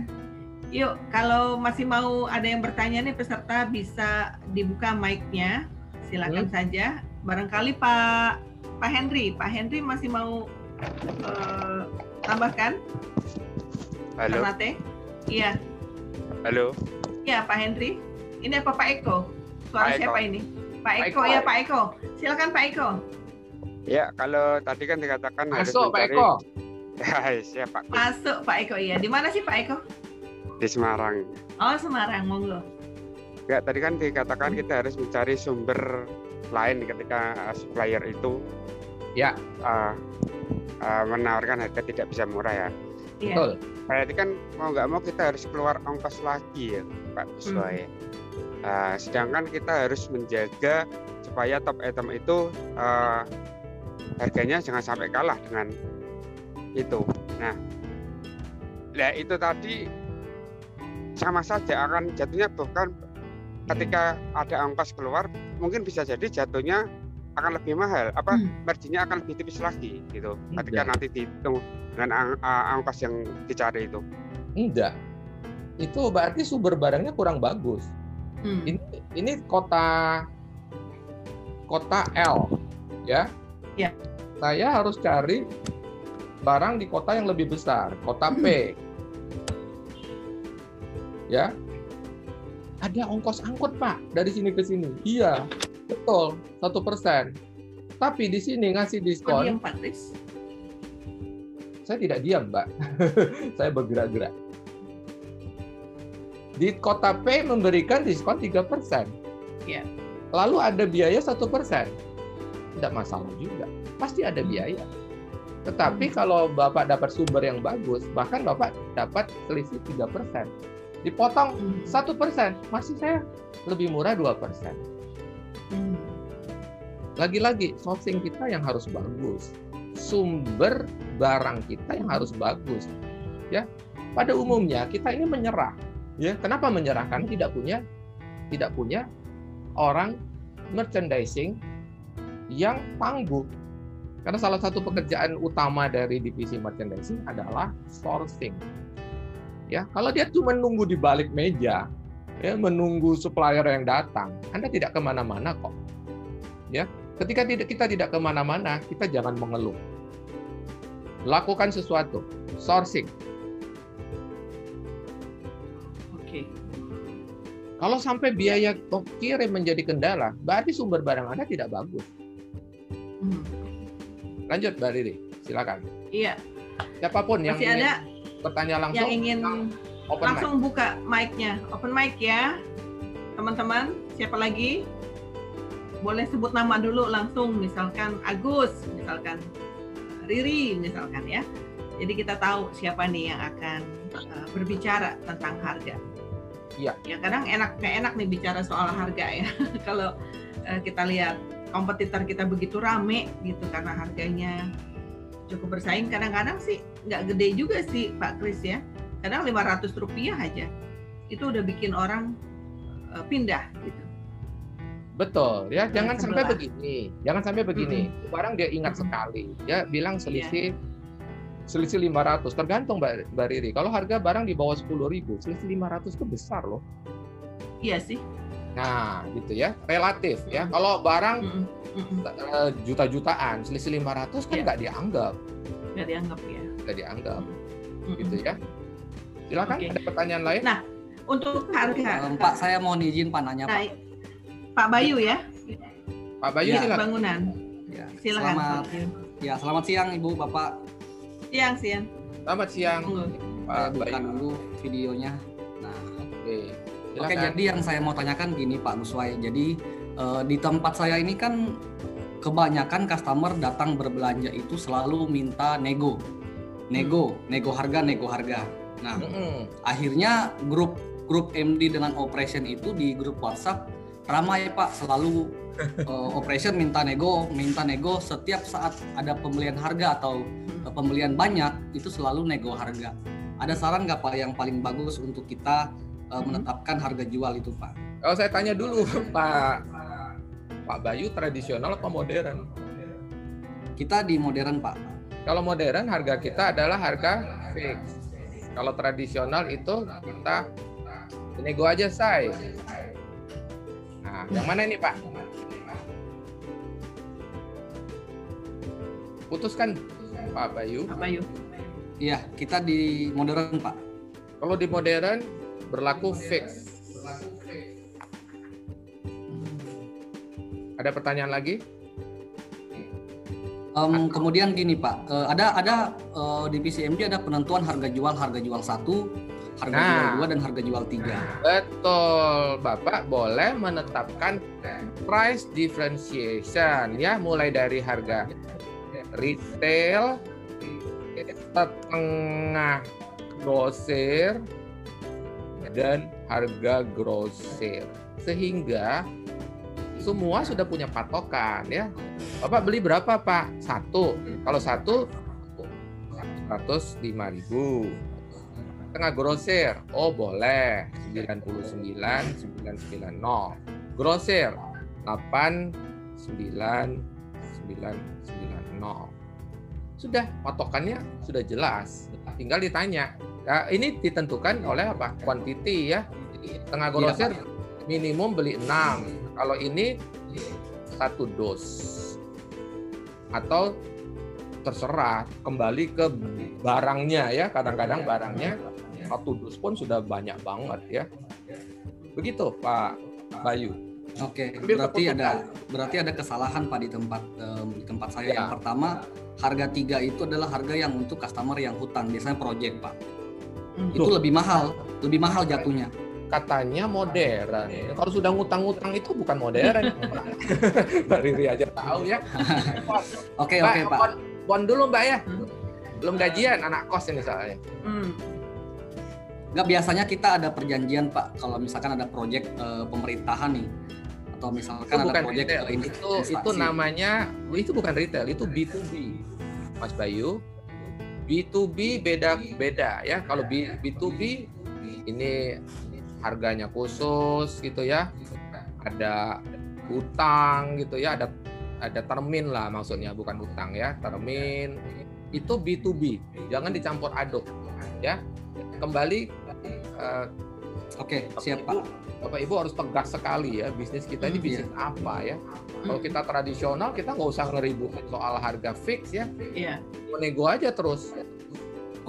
Yuk, kalau masih mau ada yang bertanya nih peserta bisa dibuka mic-nya. Silakan Hmm. saja. Barangkali Pak Pak Henry, Pak Henry masih mau eh, tambahkan Halo, Ternate? Iya, halo. iya Pak Henry. Ini apa Pak Eko? Suara Pak Eko. siapa ini? Pak Pak Eko, Eko. ya Pak Eko. Silakan Pak Eko. Ya, kalau tadi kan dikatakan harus Masuk Pak mencari Eko. Ya, siap Pak. Masuk Pak Eko iya. Di mana sih Pak Eko? Di Semarang. Oh, Semarang, monggo. Ya, tadi kan dikatakan kita harus mencari sumber lain ketika uh, supplier itu Ya. uh, uh, menawarkan harga tidak bisa murah ya. Iya. Betul. Berarti kan mau nggak mau kita harus keluar ongkos lagi ya, Pak Biswa ya. Uh, sedangkan kita harus menjaga supaya top item itu uh, harganya jangan sampai kalah dengan itu. Nah, nah itu tadi sama saja akan jatuhnya bukan ketika ada ongkos keluar mungkin bisa jadi jatuhnya akan lebih mahal apa Hmm. marginnya akan lebih tipis lagi gitu ketika Enggak. nanti dihitung dengan ang- angkos yang dicari itu Enggak. Itu berarti sumber barangnya kurang bagus. Hmm. Ini ini kota kota L ya. Ya. Saya harus cari barang di kota yang lebih besar, kota P. Ya. ada ongkos angkut pak dari sini ke sini. Iya, betul satu persen. Tapi di sini ngasih diskon. diam Pak Kris? Saya tidak diam mbak, saya bergerak-gerak. Di kota P memberikan diskon tiga persen. Iya. Lalu ada biaya satu persen. Tidak masalah juga, pasti ada biaya. Tetapi kalau Bapak dapat sumber yang bagus, bahkan Bapak dapat selisih 3%. Dipotong satu persen, masih saya lebih murah 2%. Lagi-lagi, sourcing kita yang harus bagus. Sumber barang kita yang harus bagus. Ya, pada umumnya kita ini menyerah. Ya, kenapa menyerah? Karena tidak punya tidak punya orang merchandising yang tangguh. Karena salah satu pekerjaan utama dari divisi merchandising adalah sourcing. Ya, kalau dia cuma nunggu di balik meja, ya menunggu supplier yang datang, Anda tidak ke mana-mana kok. Ya, ketika tidak kita tidak ke mana-mana, kita jangan mengeluh. Lakukan sesuatu, sourcing. Oke. Kalau sampai biaya kirim menjadi kendala, berarti sumber barang Anda tidak bagus. Hmm. Lanjut, Mbak Riri, silakan. Iya. Siapa pun yang Masih ingin ada bertanya langsung, yang ingin open langsung buka mic-nya. Open mic ya. Teman-teman, siapa lagi? Boleh sebut nama dulu langsung, misalkan Agus, misalkan Riri, misalkan ya. Jadi kita tahu siapa nih yang akan uh, berbicara tentang harga. Iya. Ya kadang enak nggak enak nih bicara soal harga ya. Kalau uh, kita lihat kompetitor kita begitu rame gitu karena harganya cukup bersaing. Kadang-kadang sih nggak gede juga sih Pak Kris ya. Kadang 500 rupiah aja itu udah bikin orang uh, pindah gitu. Betul ya, jangan sampai sebelah. begini, jangan sampai begini. Barang dia ingat sekali, dia bilang selisih selisih 500 tergantung Mbak, Mbak Riri. Kalau harga barang di bawah 10.000, selisih 500 itu besar loh. Iya sih. Nah, gitu ya, relatif ya. Kalau barang eh, juta-jutaan, selisih 500 kan nggak dianggap, Nggak dianggap ya. nggak dianggap, gitu ya. Silakan, ada pertanyaan lain? Nah, untuk harga Pak, saya mohon izin Pak nanya Pak. Pak Bayu ya. Pak Bayu Ya. silakan. Bangunan. Ya, Silakan. Selamat, ya selamat siang Ibu Bapak. Siang, siang. Selamat siang, Saya Pak Bayu. dulu videonya. Nah, Oke, Oke, silakan. jadi yang saya mau tanyakan gini Pak Guswai. Jadi eh, di tempat saya ini kan kebanyakan customer datang berbelanja itu selalu minta nego. Nego, nego harga, nego harga. Nah, akhirnya grup grup MD dengan operation itu di grup WhatsApp ramai Pak, selalu eh, operation minta nego, minta nego setiap saat ada pembelian harga atau eh, pembelian banyak itu selalu nego harga. Ada saran nggak Pak yang paling bagus untuk kita eh, menetapkan harga jual itu Pak? Kalau saya tanya dulu, Pak Pak Bayu tradisional apa modern? Kita di modern Pak. Kalau modern harga kita adalah harga fix. Kalau tradisional itu kita nego aja say. Nah, yang mana ini Pak? Putuskan Pak Bayu. Pak Bayu. Iya, kita di modern Pak. Kalau di modern berlaku fix. Ada pertanyaan lagi? Em, kemudian gini Pak, eh, ada ada eh, di PCMD ada penentuan harga jual harga jual satu, harga Nah. jual dua dan harga jual tiga. Betul, Bapak boleh menetapkan price differentiation ya, mulai dari harga retail, setengah grosir, dan harga grosir. Sehingga semua sudah punya patokan ya. Bapak beli berapa Pak? Satu. Kalau satu 105.000 tengah grosir. Oh boleh. 99 990 grosir. 89990 sudah patokannya sudah jelas. Tinggal ditanya. Nah, ini ditentukan oleh apa? Quantity ya. Tengah grosir minimum beli 6 kalau ini satu dos atau terserah kembali ke barangnya ya kadang-kadang barangnya satu dus pun sudah banyak banget ya Begitu Pak Bayu. Oke, Ambil berarti ada berarti ada kesalahan Pak di tempat em, di tempat saya. Ya. Yang pertama, harga tiga itu adalah harga yang untuk customer yang hutang, biasanya project Pak. Itu Loh. lebih mahal, lebih mahal jatuhnya. Katanya modern. Kalau sudah ngutang-ngutang itu bukan modern. Mbak Riri aja tahu ya. Oke oke Pak. Pon, pon dulu Mbak ya. Belum gajian anak kos ini soalnya. Hmm. Nggak biasanya kita ada perjanjian Pak kalau misalkan ada project eh, pemerintahan nih atau Itu misalkan ada bukan project retail. ke in- Itu itu namanya itu bukan retail, itu B2B. Mas Bayu. B2B beda beda ya. Kalau B, B2B ini harganya khusus gitu ya. Ada utang gitu ya, ada ada termin lah maksudnya bukan utang ya, termin. Itu B2B. Jangan dicampur aduk ya. Kembali eh, Oke, Bapak siap Ibu, Pak. Bapak Ibu harus tegas sekali ya bisnis kita ini Hmm, bisnis apa ya. Kalau kita tradisional kita nggak usah ngeributin soal harga fix ya. Iya. Nego aja terus.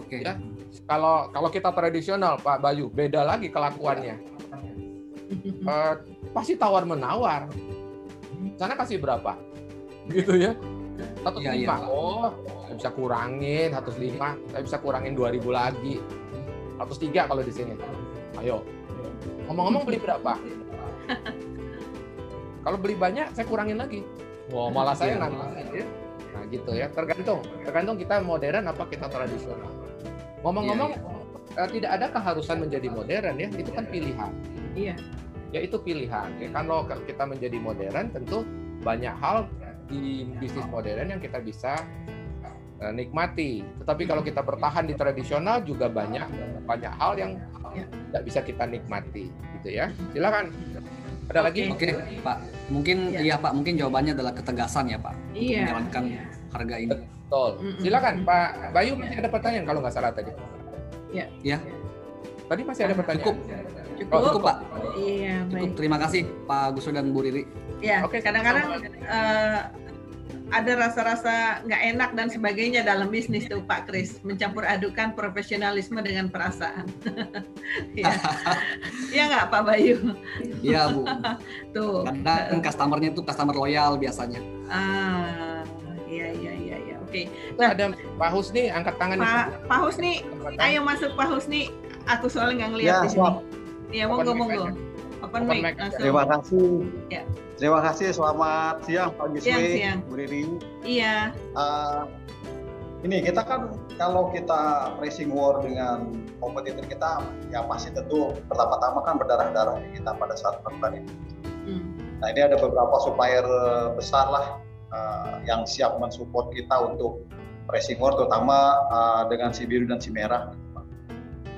Oke. Ya. Kalau kalau kita tradisional Pak Bayu beda lagi kelakuannya. Eh, pasti tawar menawar. Sana kasih berapa? Gitu ya. 105. Iya, iya. Oh, saya bisa kurangin 105, saya bisa kurangin 2000 lagi. 103 kalau di sini. Ayo. Ngomong-ngomong beli berapa? Kalau beli banyak saya kurangin lagi. Wah, malah saya Iya. Ya. Nah, gitu ya. Tergantung. Tergantung kita modern apa kita tradisional. Ngomong-ngomong eh, tidak ada keharusan menjadi modern ya, itu kan pilihan. Iya. Ya itu pilihan. Ya, kalau kita menjadi modern tentu banyak hal di bisnis modern yang kita bisa eh, nikmati. Tetapi kalau kita bertahan di tradisional juga banyak banyak hal yang tidak bisa kita nikmati, gitu ya. Silakan. Ada lagi? Oke, Pak. Mungkin Ya. iya Pak, mungkin jawabannya adalah ketegasan ya Pak. Iya. Menjalankan harga ini. Betul. Silakan Pak Bayu masih ada pertanyaan kalau nggak salah tadi. Ya. Ya. Tadi masih ada pertanyaan. Cukup. Cukup. Oh, cukup Pak. Iya, Cukup. baik. Terima kasih Pak Guswo dan Bu Riri. Ya, Oke, kadang-kadang eh, ada rasa-rasa nggak enak dan sebagainya dalam bisnis tuh Pak Kris, mencampur adukan profesionalisme dengan perasaan. ya, Iya nggak Pak Bayu? Iya Bu. Tuh. Kadang customernya itu customer loyal biasanya. Ah, iya iya iya iya. Oke. Nah, ada Pak Husni angkat tangan Pak. Pak Husni, ayo masuk Pak Husni. Aku soalnya nggak ngeliat Ya, di sini. Iya, monggo monggo. Open Open mic. Terima kasih. Ya. Terima kasih. Selamat siang Pak siang. Bu Riri. Iya. Eh, ini kita kan kalau kita racing war dengan kompetitor kita, ya pasti tentu pertama-tama kan berdarah-darah di kita pada saat pertandingan. Hmm. Nah ini ada beberapa supplier besar lah eh, yang siap mensupport kita untuk racing war, terutama eh, dengan si biru dan si merah.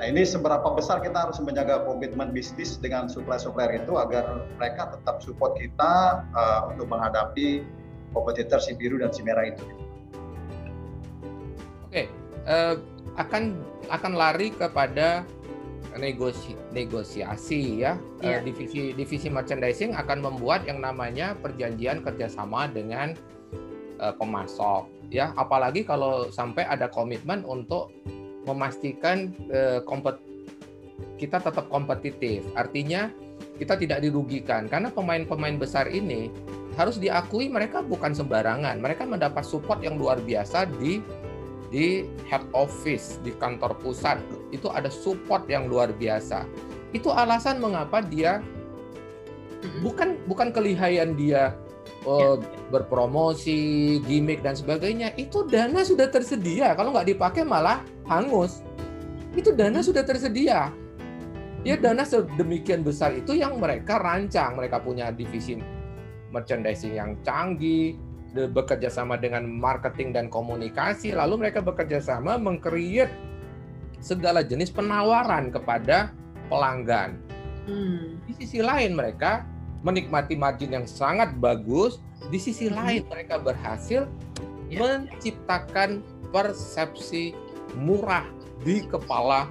Nah ini seberapa besar kita harus menjaga komitmen bisnis dengan supplier-supplier itu agar mereka tetap support kita eh, untuk menghadapi kompetitor si biru dan si merah itu. Oke, eh, akan akan lari kepada negosi, negosiasi ya. Eh, Iya. divisi divisi merchandising akan membuat yang namanya perjanjian kerjasama dengan eh, pemasok ya. Apalagi kalau sampai ada komitmen untuk memastikan eh, kompet kita tetap kompetitif. Artinya kita tidak dirugikan karena pemain-pemain besar ini harus diakui mereka bukan sembarangan. Mereka mendapat support yang luar biasa di di head office di kantor pusat itu ada support yang luar biasa. Itu alasan mengapa dia bukan bukan kelihayan dia oh, berpromosi, gimmick dan sebagainya. Itu dana sudah tersedia. Kalau nggak dipakai malah hangus. Itu dana sudah tersedia. Ya dana sedemikian besar itu yang mereka rancang. Mereka punya divisi merchandising yang canggih, bekerja sama dengan marketing dan komunikasi, lalu mereka bekerja sama mengcreate segala jenis penawaran kepada pelanggan. Hmm. Di sisi lain mereka menikmati margin yang sangat bagus, di sisi lain mereka berhasil menciptakan persepsi murah di kepala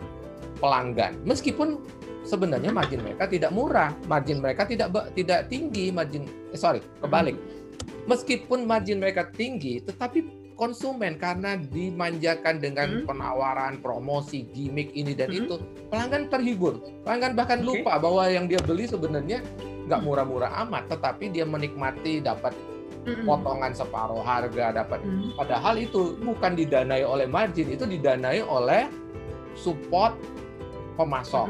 pelanggan. Meskipun sebenarnya margin mereka tidak murah, margin mereka tidak tidak tinggi, margin eh, sorry, kebalik. Meskipun margin mereka tinggi, tetapi konsumen karena dimanjakan dengan Hmm. penawaran, promosi, gimmick ini dan Hmm. itu, pelanggan terhibur. Pelanggan bahkan Oke. lupa bahwa yang dia beli sebenarnya nggak murah-murah amat, tetapi dia menikmati dapat potongan separuh harga, dapat. Padahal itu bukan didanai oleh margin, itu didanai oleh support pemasok.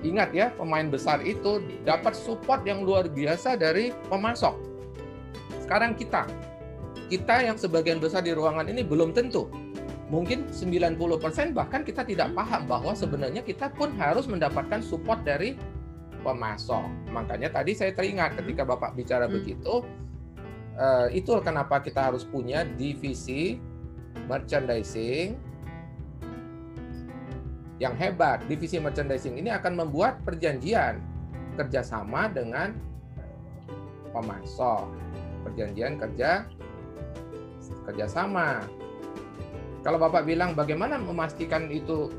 Ingat ya, pemain besar itu dapat support yang luar biasa dari pemasok. Sekarang kita, kita yang sebagian besar di ruangan ini belum tentu. Mungkin 90% bahkan kita tidak paham bahwa sebenarnya kita pun harus mendapatkan support dari pemasok. Makanya tadi saya teringat ketika Bapak bicara Hmm. begitu, eh, itu kenapa kita harus punya divisi merchandising yang hebat. Divisi merchandising ini akan membuat perjanjian kerjasama dengan pemasok, perjanjian kerja kerjasama. Kalau Bapak bilang bagaimana memastikan itu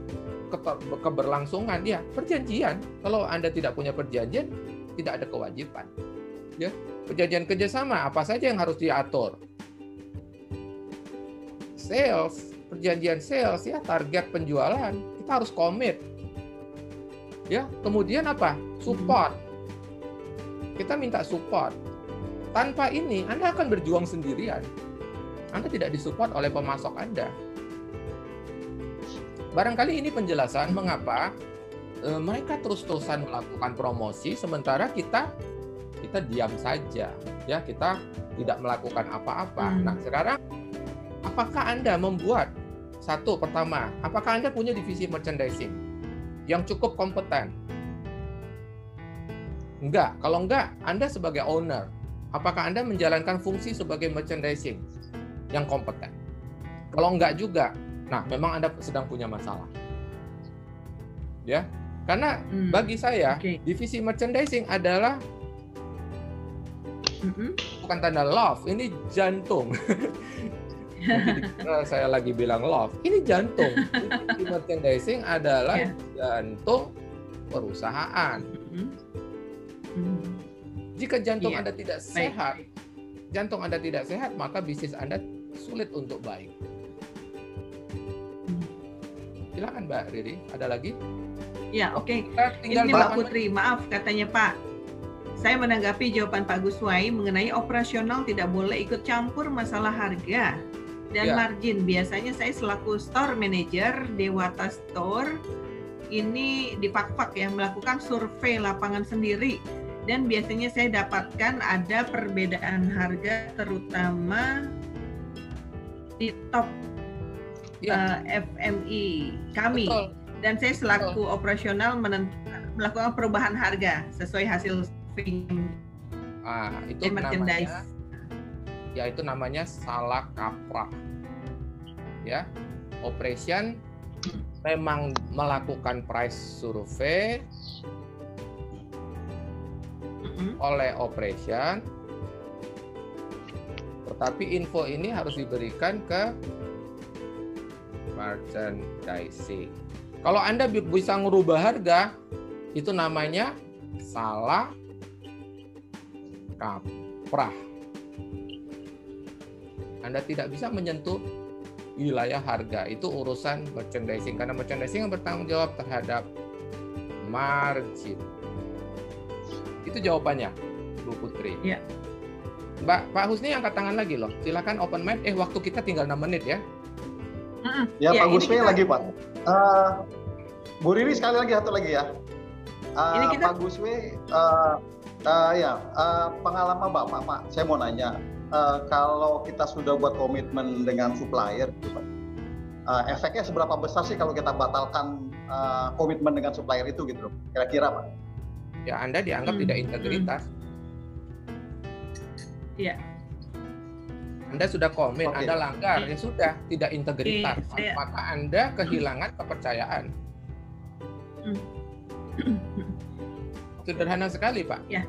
keberlangsungan, ya perjanjian. Kalau Anda tidak punya perjanjian, tidak ada kewajiban. Ya, perjanjian kerjasama apa saja yang harus diatur? Sales, perjanjian sales ya, target penjualan kita harus komit. Ya, kemudian apa? Support. Kita minta support. Tanpa ini Anda akan berjuang sendirian. Anda tidak disupport oleh pemasok Anda. Barangkali ini penjelasan mengapa eh, mereka terus-terusan melakukan promosi sementara kita kita diam saja. Ya, kita tidak melakukan apa-apa. Hmm. Nah, sekarang apakah Anda membuat satu pertama, apakah Anda punya divisi merchandising yang cukup kompeten? Enggak. Kalau enggak, Anda sebagai owner, apakah Anda menjalankan fungsi sebagai merchandising yang kompeten? Kalau enggak juga, nah memang Anda sedang punya masalah. Ya. Karena Hmm. bagi saya, Oke. divisi merchandising adalah Mm-mm. bukan tanda love, ini jantung. Mungkin dikira saya lagi bilang love, ini jantung. Divisi merchandising adalah Ya. jantung perusahaan. Mm-mm. Mm. Jika jantung Iya. Anda tidak Baik. sehat, jantung Anda tidak sehat, maka bisnis Anda sulit untuk baik. Silakan Mbak Riri, ada lagi? Ya, oke. Tinggal Ini Mbak Putri, maaf katanya Pak. Saya menanggapi jawaban Pak Guswai mengenai operasional tidak boleh ikut campur masalah harga dan Ya. margin. Biasanya saya selaku store manager Dewata Store ini di Pakpak ya melakukan survei lapangan sendiri dan biasanya saya dapatkan ada perbedaan harga terutama di top Ya. eh, FMI kami Betul. dan saya selaku operasional menentukan melakukan perubahan harga sesuai hasil survei Ah, itu namanya ya itu namanya salah kaprah. Ya. Operation memang melakukan price survey oleh operation tetapi info ini harus diberikan ke merchandising. Kalau Anda bi- bisa merubah harga, itu namanya salah kaprah. Anda tidak bisa menyentuh wilayah harga. Itu urusan merchandising karena merchandising yang bertanggung jawab terhadap margin. Itu jawabannya, Bu Putri. Iya. Mbak Pak Husni angkat tangan lagi loh. Silakan open mic. Eh waktu kita tinggal 6 menit ya. Ya, Ya, Pak Gusmi kita- lagi Pak. Eh, Bu Riri sekali lagi satu lagi ya. Eh, Ini kita- Pak Gusmi, eh, eh, ya eh, pengalaman Bapak Pak, saya mau nanya, eh, kalau kita sudah buat komitmen dengan supplier, gitu, Pak, eh, efeknya seberapa besar sih kalau kita batalkan eh, komitmen dengan supplier itu gitu, kira-kira Pak? Ya Anda dianggap Hmm, tidak integritas. Iya. Anda sudah komit, Oke. Anda langgar, ya sudah tidak integritas. Oke, saya- Maka Anda kehilangan kepercayaan. Hmm. Sederhana sekali, Pak. Ya.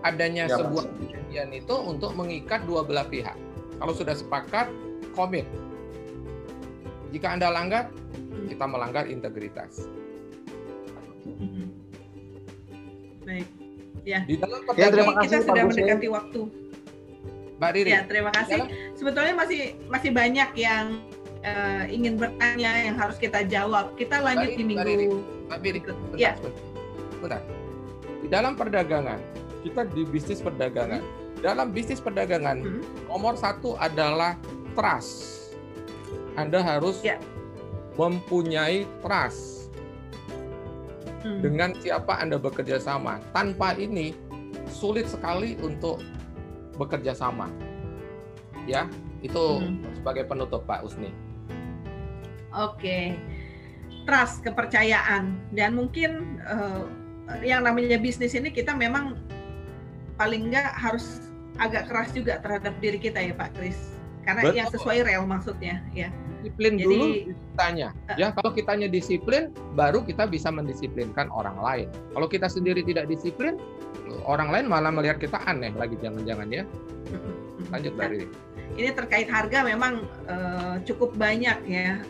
Adanya Ya, Pak. sebuah perjanjian itu untuk mengikat dua belah pihak. Kalau sudah sepakat, komit. Jika Anda langgar, kita melanggar integritas. Baik. Ya. Di dalam Ya, terima kita kasih, Pak sudah Gusmi. mendekati waktu. Mbak Riri. Ya, terima kasih. Sebetulnya masih masih banyak yang uh, ingin bertanya yang harus kita jawab. Kita lanjut Mbak di Riri, Mbak minggu Riri, Mbak Riri, bentar, Ya. sebentar. Bentar. Di dalam perdagangan, kita di bisnis perdagangan. Dalam bisnis perdagangan, nomor satu adalah trust. Anda harus mempunyai trust Hmm. dengan siapa Anda bekerja sama. Tanpa ini sulit sekali untuk bekerja sama. Ya, itu Hmm. sebagai penutup Pak Usni. Oke, trust, kepercayaan, dan mungkin eh, yang namanya bisnis ini kita memang paling nggak harus agak keras juga terhadap diri kita ya Pak Kris, karena Betul. yang sesuai real maksudnya ya. Disiplin Jadi- dulu kitanya. Ya, kalau kitanya disiplin, baru kita bisa mendisiplinkan orang lain. Kalau kita sendiri tidak disiplin, orang lain malah melihat kita aneh lagi jangan-jangan ya. Lanjut dari Ini terkait harga memang eh, cukup banyak ya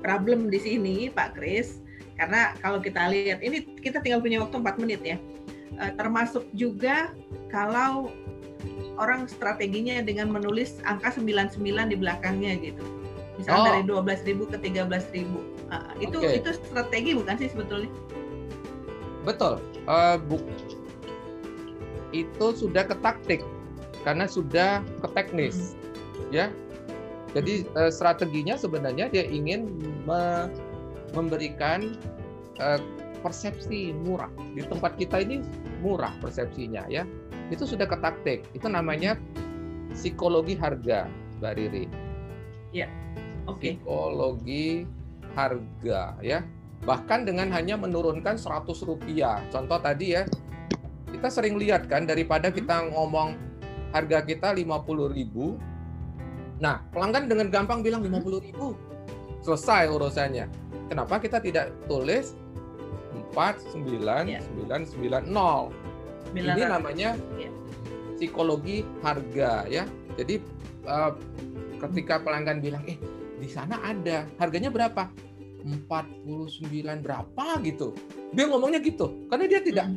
problem di sini Pak Kris, karena kalau kita lihat ini kita tinggal punya waktu 4 menit ya. Eh, termasuk juga kalau orang strateginya dengan menulis angka 99 di belakangnya gitu. Misalnya Oh. dari 12.000 ke 13.000. Ah, itu Oke. itu strategi bukan sih sebetulnya? Betul. Eh, bu- itu sudah ke taktik karena sudah ke teknis, ya. Jadi eh, strateginya sebenarnya dia ingin me- memberikan eh, persepsi murah di tempat kita ini murah persepsinya, ya. Itu sudah ke taktik. Itu namanya psikologi harga, Mbak Riri. Ya. Oke. Psikologi harga, ya. Bahkan dengan hanya menurunkan 100 rupiah. Contoh tadi ya, kita sering lihat kan daripada kita ngomong harga kita 50.000 nah pelanggan dengan gampang bilang 50.000 selesai urusannya. Kenapa kita tidak tulis 49990 ini namanya psikologi harga ya. Jadi eh, ketika pelanggan bilang eh di sana ada. Harganya berapa? 49 berapa gitu. Dia ngomongnya gitu karena dia tidak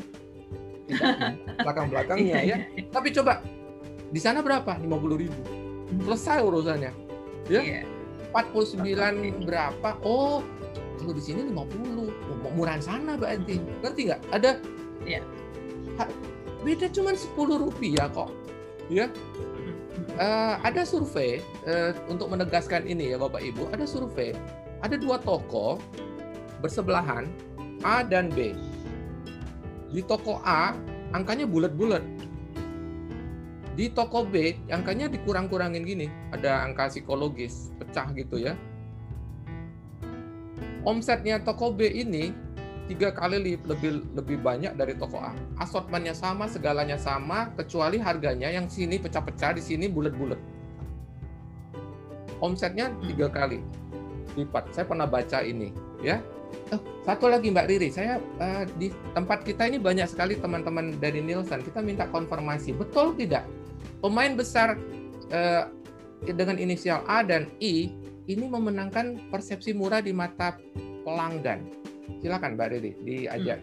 belakang belakangnya ya. Tapi coba di sana berapa? 50 ribu. Selesai urusannya ya. 49 berapa? Oh kalau di sini 50 oh, murahan sana berarti. Ngerti nggak? Ada ha- beda cuma 10 rupiah kok ya Eh, ada survei eh, untuk menegaskan ini ya Bapak Ibu ada survei. Ada dua toko bersebelahan A dan B. Di toko A angkanya bulat-bulat. Di toko B angkanya dikurang-kurangin gini. Ada angka psikologis pecah gitu ya. Omsetnya toko B ini tiga kali li- lebih lebih banyak dari toko A. Assortmentnya sama segalanya sama kecuali harganya yang sini pecah-pecah di sini bulat-bulat. Omsetnya tiga kali lipat. Saya pernah baca ini ya. Oh, satu lagi Mbak Riri, saya eh, di tempat kita ini banyak sekali teman-teman dari Nielsen. Kita minta konfirmasi, betul tidak? Pemain besar eh, dengan inisial A dan I ini memenangkan persepsi murah di mata pelanggan. Silakan Mbak Riri, diajak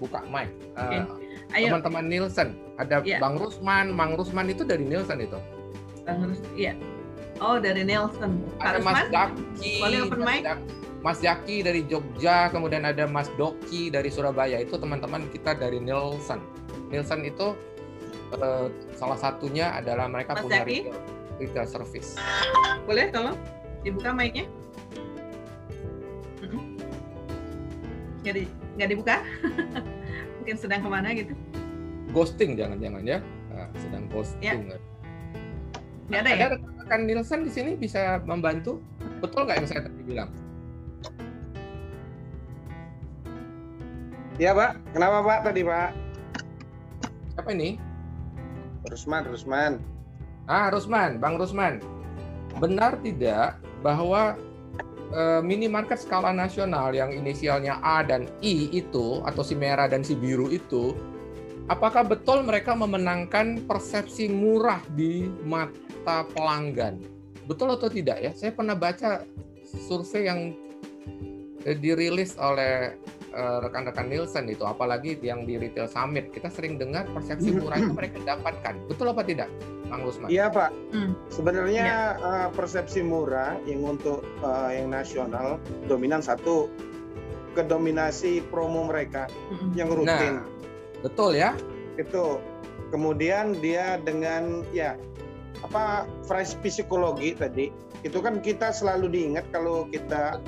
buka mic. Eh, Oke. Ayo. Teman-teman Nielsen, ada Ya. Bang Rusman, Mang Rusman itu dari Nielsen itu. Bang Rus, iya. Oh dari. Pak Ada Mas Rusman, Daki, boleh open Mas mic? Mas Jaki dari Jogja, kemudian ada Mas Doki dari Surabaya. Itu teman-teman kita dari Nielsen. Nielsen itu eh, salah satunya adalah mereka Mas punya retail, retail service. Boleh tolong dibuka mic-nya? Nggak, di, nggak dibuka? Mungkin sedang ke mana gitu? Ghosting jangan-jangan ya. Nah, sedang ghosting. Nggak ada ya? Ada rekan Nielsen di sini bisa membantu. Betul nggak yang saya tadi bilang? Iya Pak, kenapa Pak tadi Pak? Siapa ini? Rusman, Rusman. Ah, Rusman, Bang Rusman. Benar tidak bahwa eh, minimarket skala nasional yang inisialnya A dan I itu atau si merah dan si biru itu apakah betul mereka memenangkan persepsi murah di mata pelanggan? Betul atau tidak ya? Saya pernah baca survei yang eh, dirilis oleh eh, rekan-rekan Nielsen itu, apalagi yang di Retail Summit, kita sering dengar persepsi murah itu mereka dapatkan. Betul apa tidak, Mang Rusman. Iya Pak. Hmm. Sebenarnya eh, persepsi murah yang untuk eh, yang nasional dominan satu kedominasi promo mereka yang rutin. Nah, betul ya. Itu. Kemudian dia dengan ya apa phrase psikologi tadi itu kan kita selalu diingat kalau kita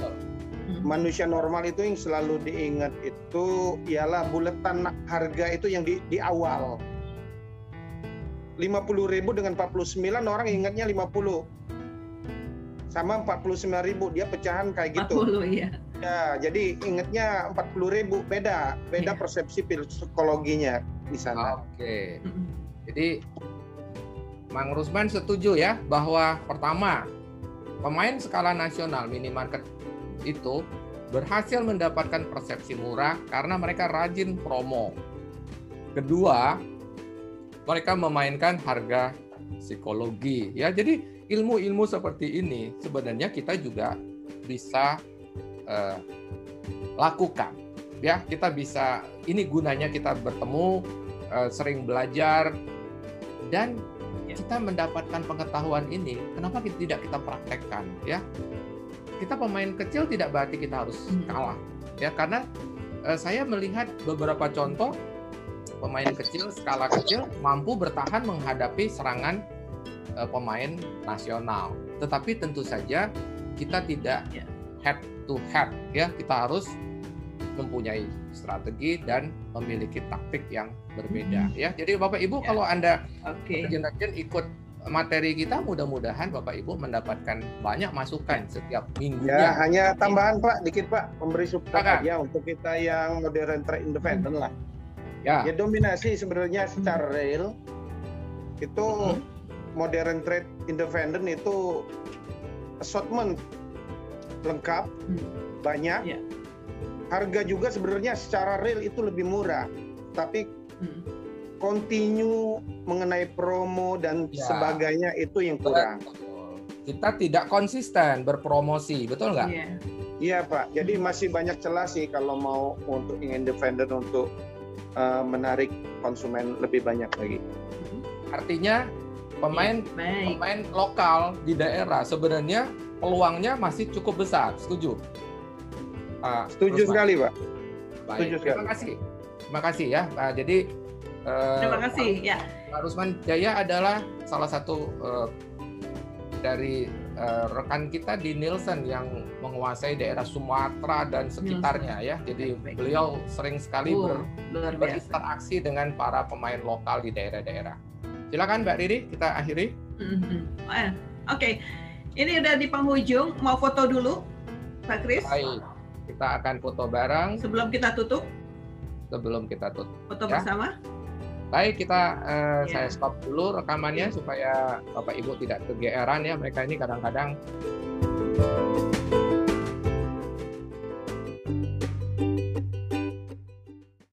manusia normal itu yang selalu diingat itu ialah buletan harga itu yang di, di awal 50.000 dengan 49 orang ingatnya 50 sama 49.000 dia pecahan kayak gitu 40 ya. ya jadi ingatnya 40.000 beda beda persepsi psikologinya di sana Oke. Jadi Mang Rusman setuju ya bahwa pertama pemain skala nasional minimarket itu berhasil mendapatkan persepsi murah karena mereka rajin promo. Kedua, mereka memainkan harga psikologi ya. Jadi ilmu-ilmu seperti ini sebenarnya kita juga bisa eh, lakukan ya. Kita bisa ini gunanya kita bertemu eh, sering belajar dan kita mendapatkan pengetahuan ini, kenapa kita tidak kita praktekkan ya? Kita pemain kecil tidak berarti kita harus kalah ya karena eh, saya melihat beberapa contoh pemain kecil skala kecil mampu bertahan menghadapi serangan eh, pemain nasional. Tetapi tentu saja kita tidak head to head ya, kita harus mempunyai strategi dan memiliki taktik yang berbeda ya. Jadi Bapak Ibu kalau Anda rajin-rajin ikut materi kita mudah-mudahan Bapak Ibu mendapatkan banyak masukan setiap minggunya. ya hanya tambahan Pak dikit Pak. Memberi support aja untuk kita yang modern trade independent lah Ya. ya dominasi sebenarnya secara real. Itu modern trade independent itu assortment lengkap banyak. Harga juga sebenarnya secara real itu lebih murah. Tapi continue mengenai promo dan Ya. sebagainya itu yang kurang. Kita tidak konsisten berpromosi, betul nggak? Iya Pak, jadi masih banyak celah sih kalau mau untuk yang independen untuk uh, menarik konsumen lebih banyak lagi. Artinya pemain pemain lokal di daerah sebenarnya peluangnya masih cukup besar. Setuju? Pak Setuju Rusman? sekali Pak. Baik, Setuju terima sekali. kasih. Terima kasih ya. Nah, jadi eh, Terima kasih ya. Pak Rusman Jaya adalah salah satu eh, dari eh, rekan kita di Nielsen yang menguasai daerah Sumatera dan sekitarnya ya. Jadi beliau sering sekali Oh, ber- berinteraksi dengan para pemain lokal di daerah-daerah. Silakan Mbak Riri, kita akhiri. Mhm. Eh, Oke, ini udah di penghujung. Mau foto dulu, Pak Kris? Baik, kita akan foto bareng Sebelum kita tutup, sebelum kita tutup. foto Ya. bersama. Baik, kita eh, Ya. saya stop dulu rekamannya supaya Bapak Ibu tidak kegeeran ya. Mereka ini kadang-kadang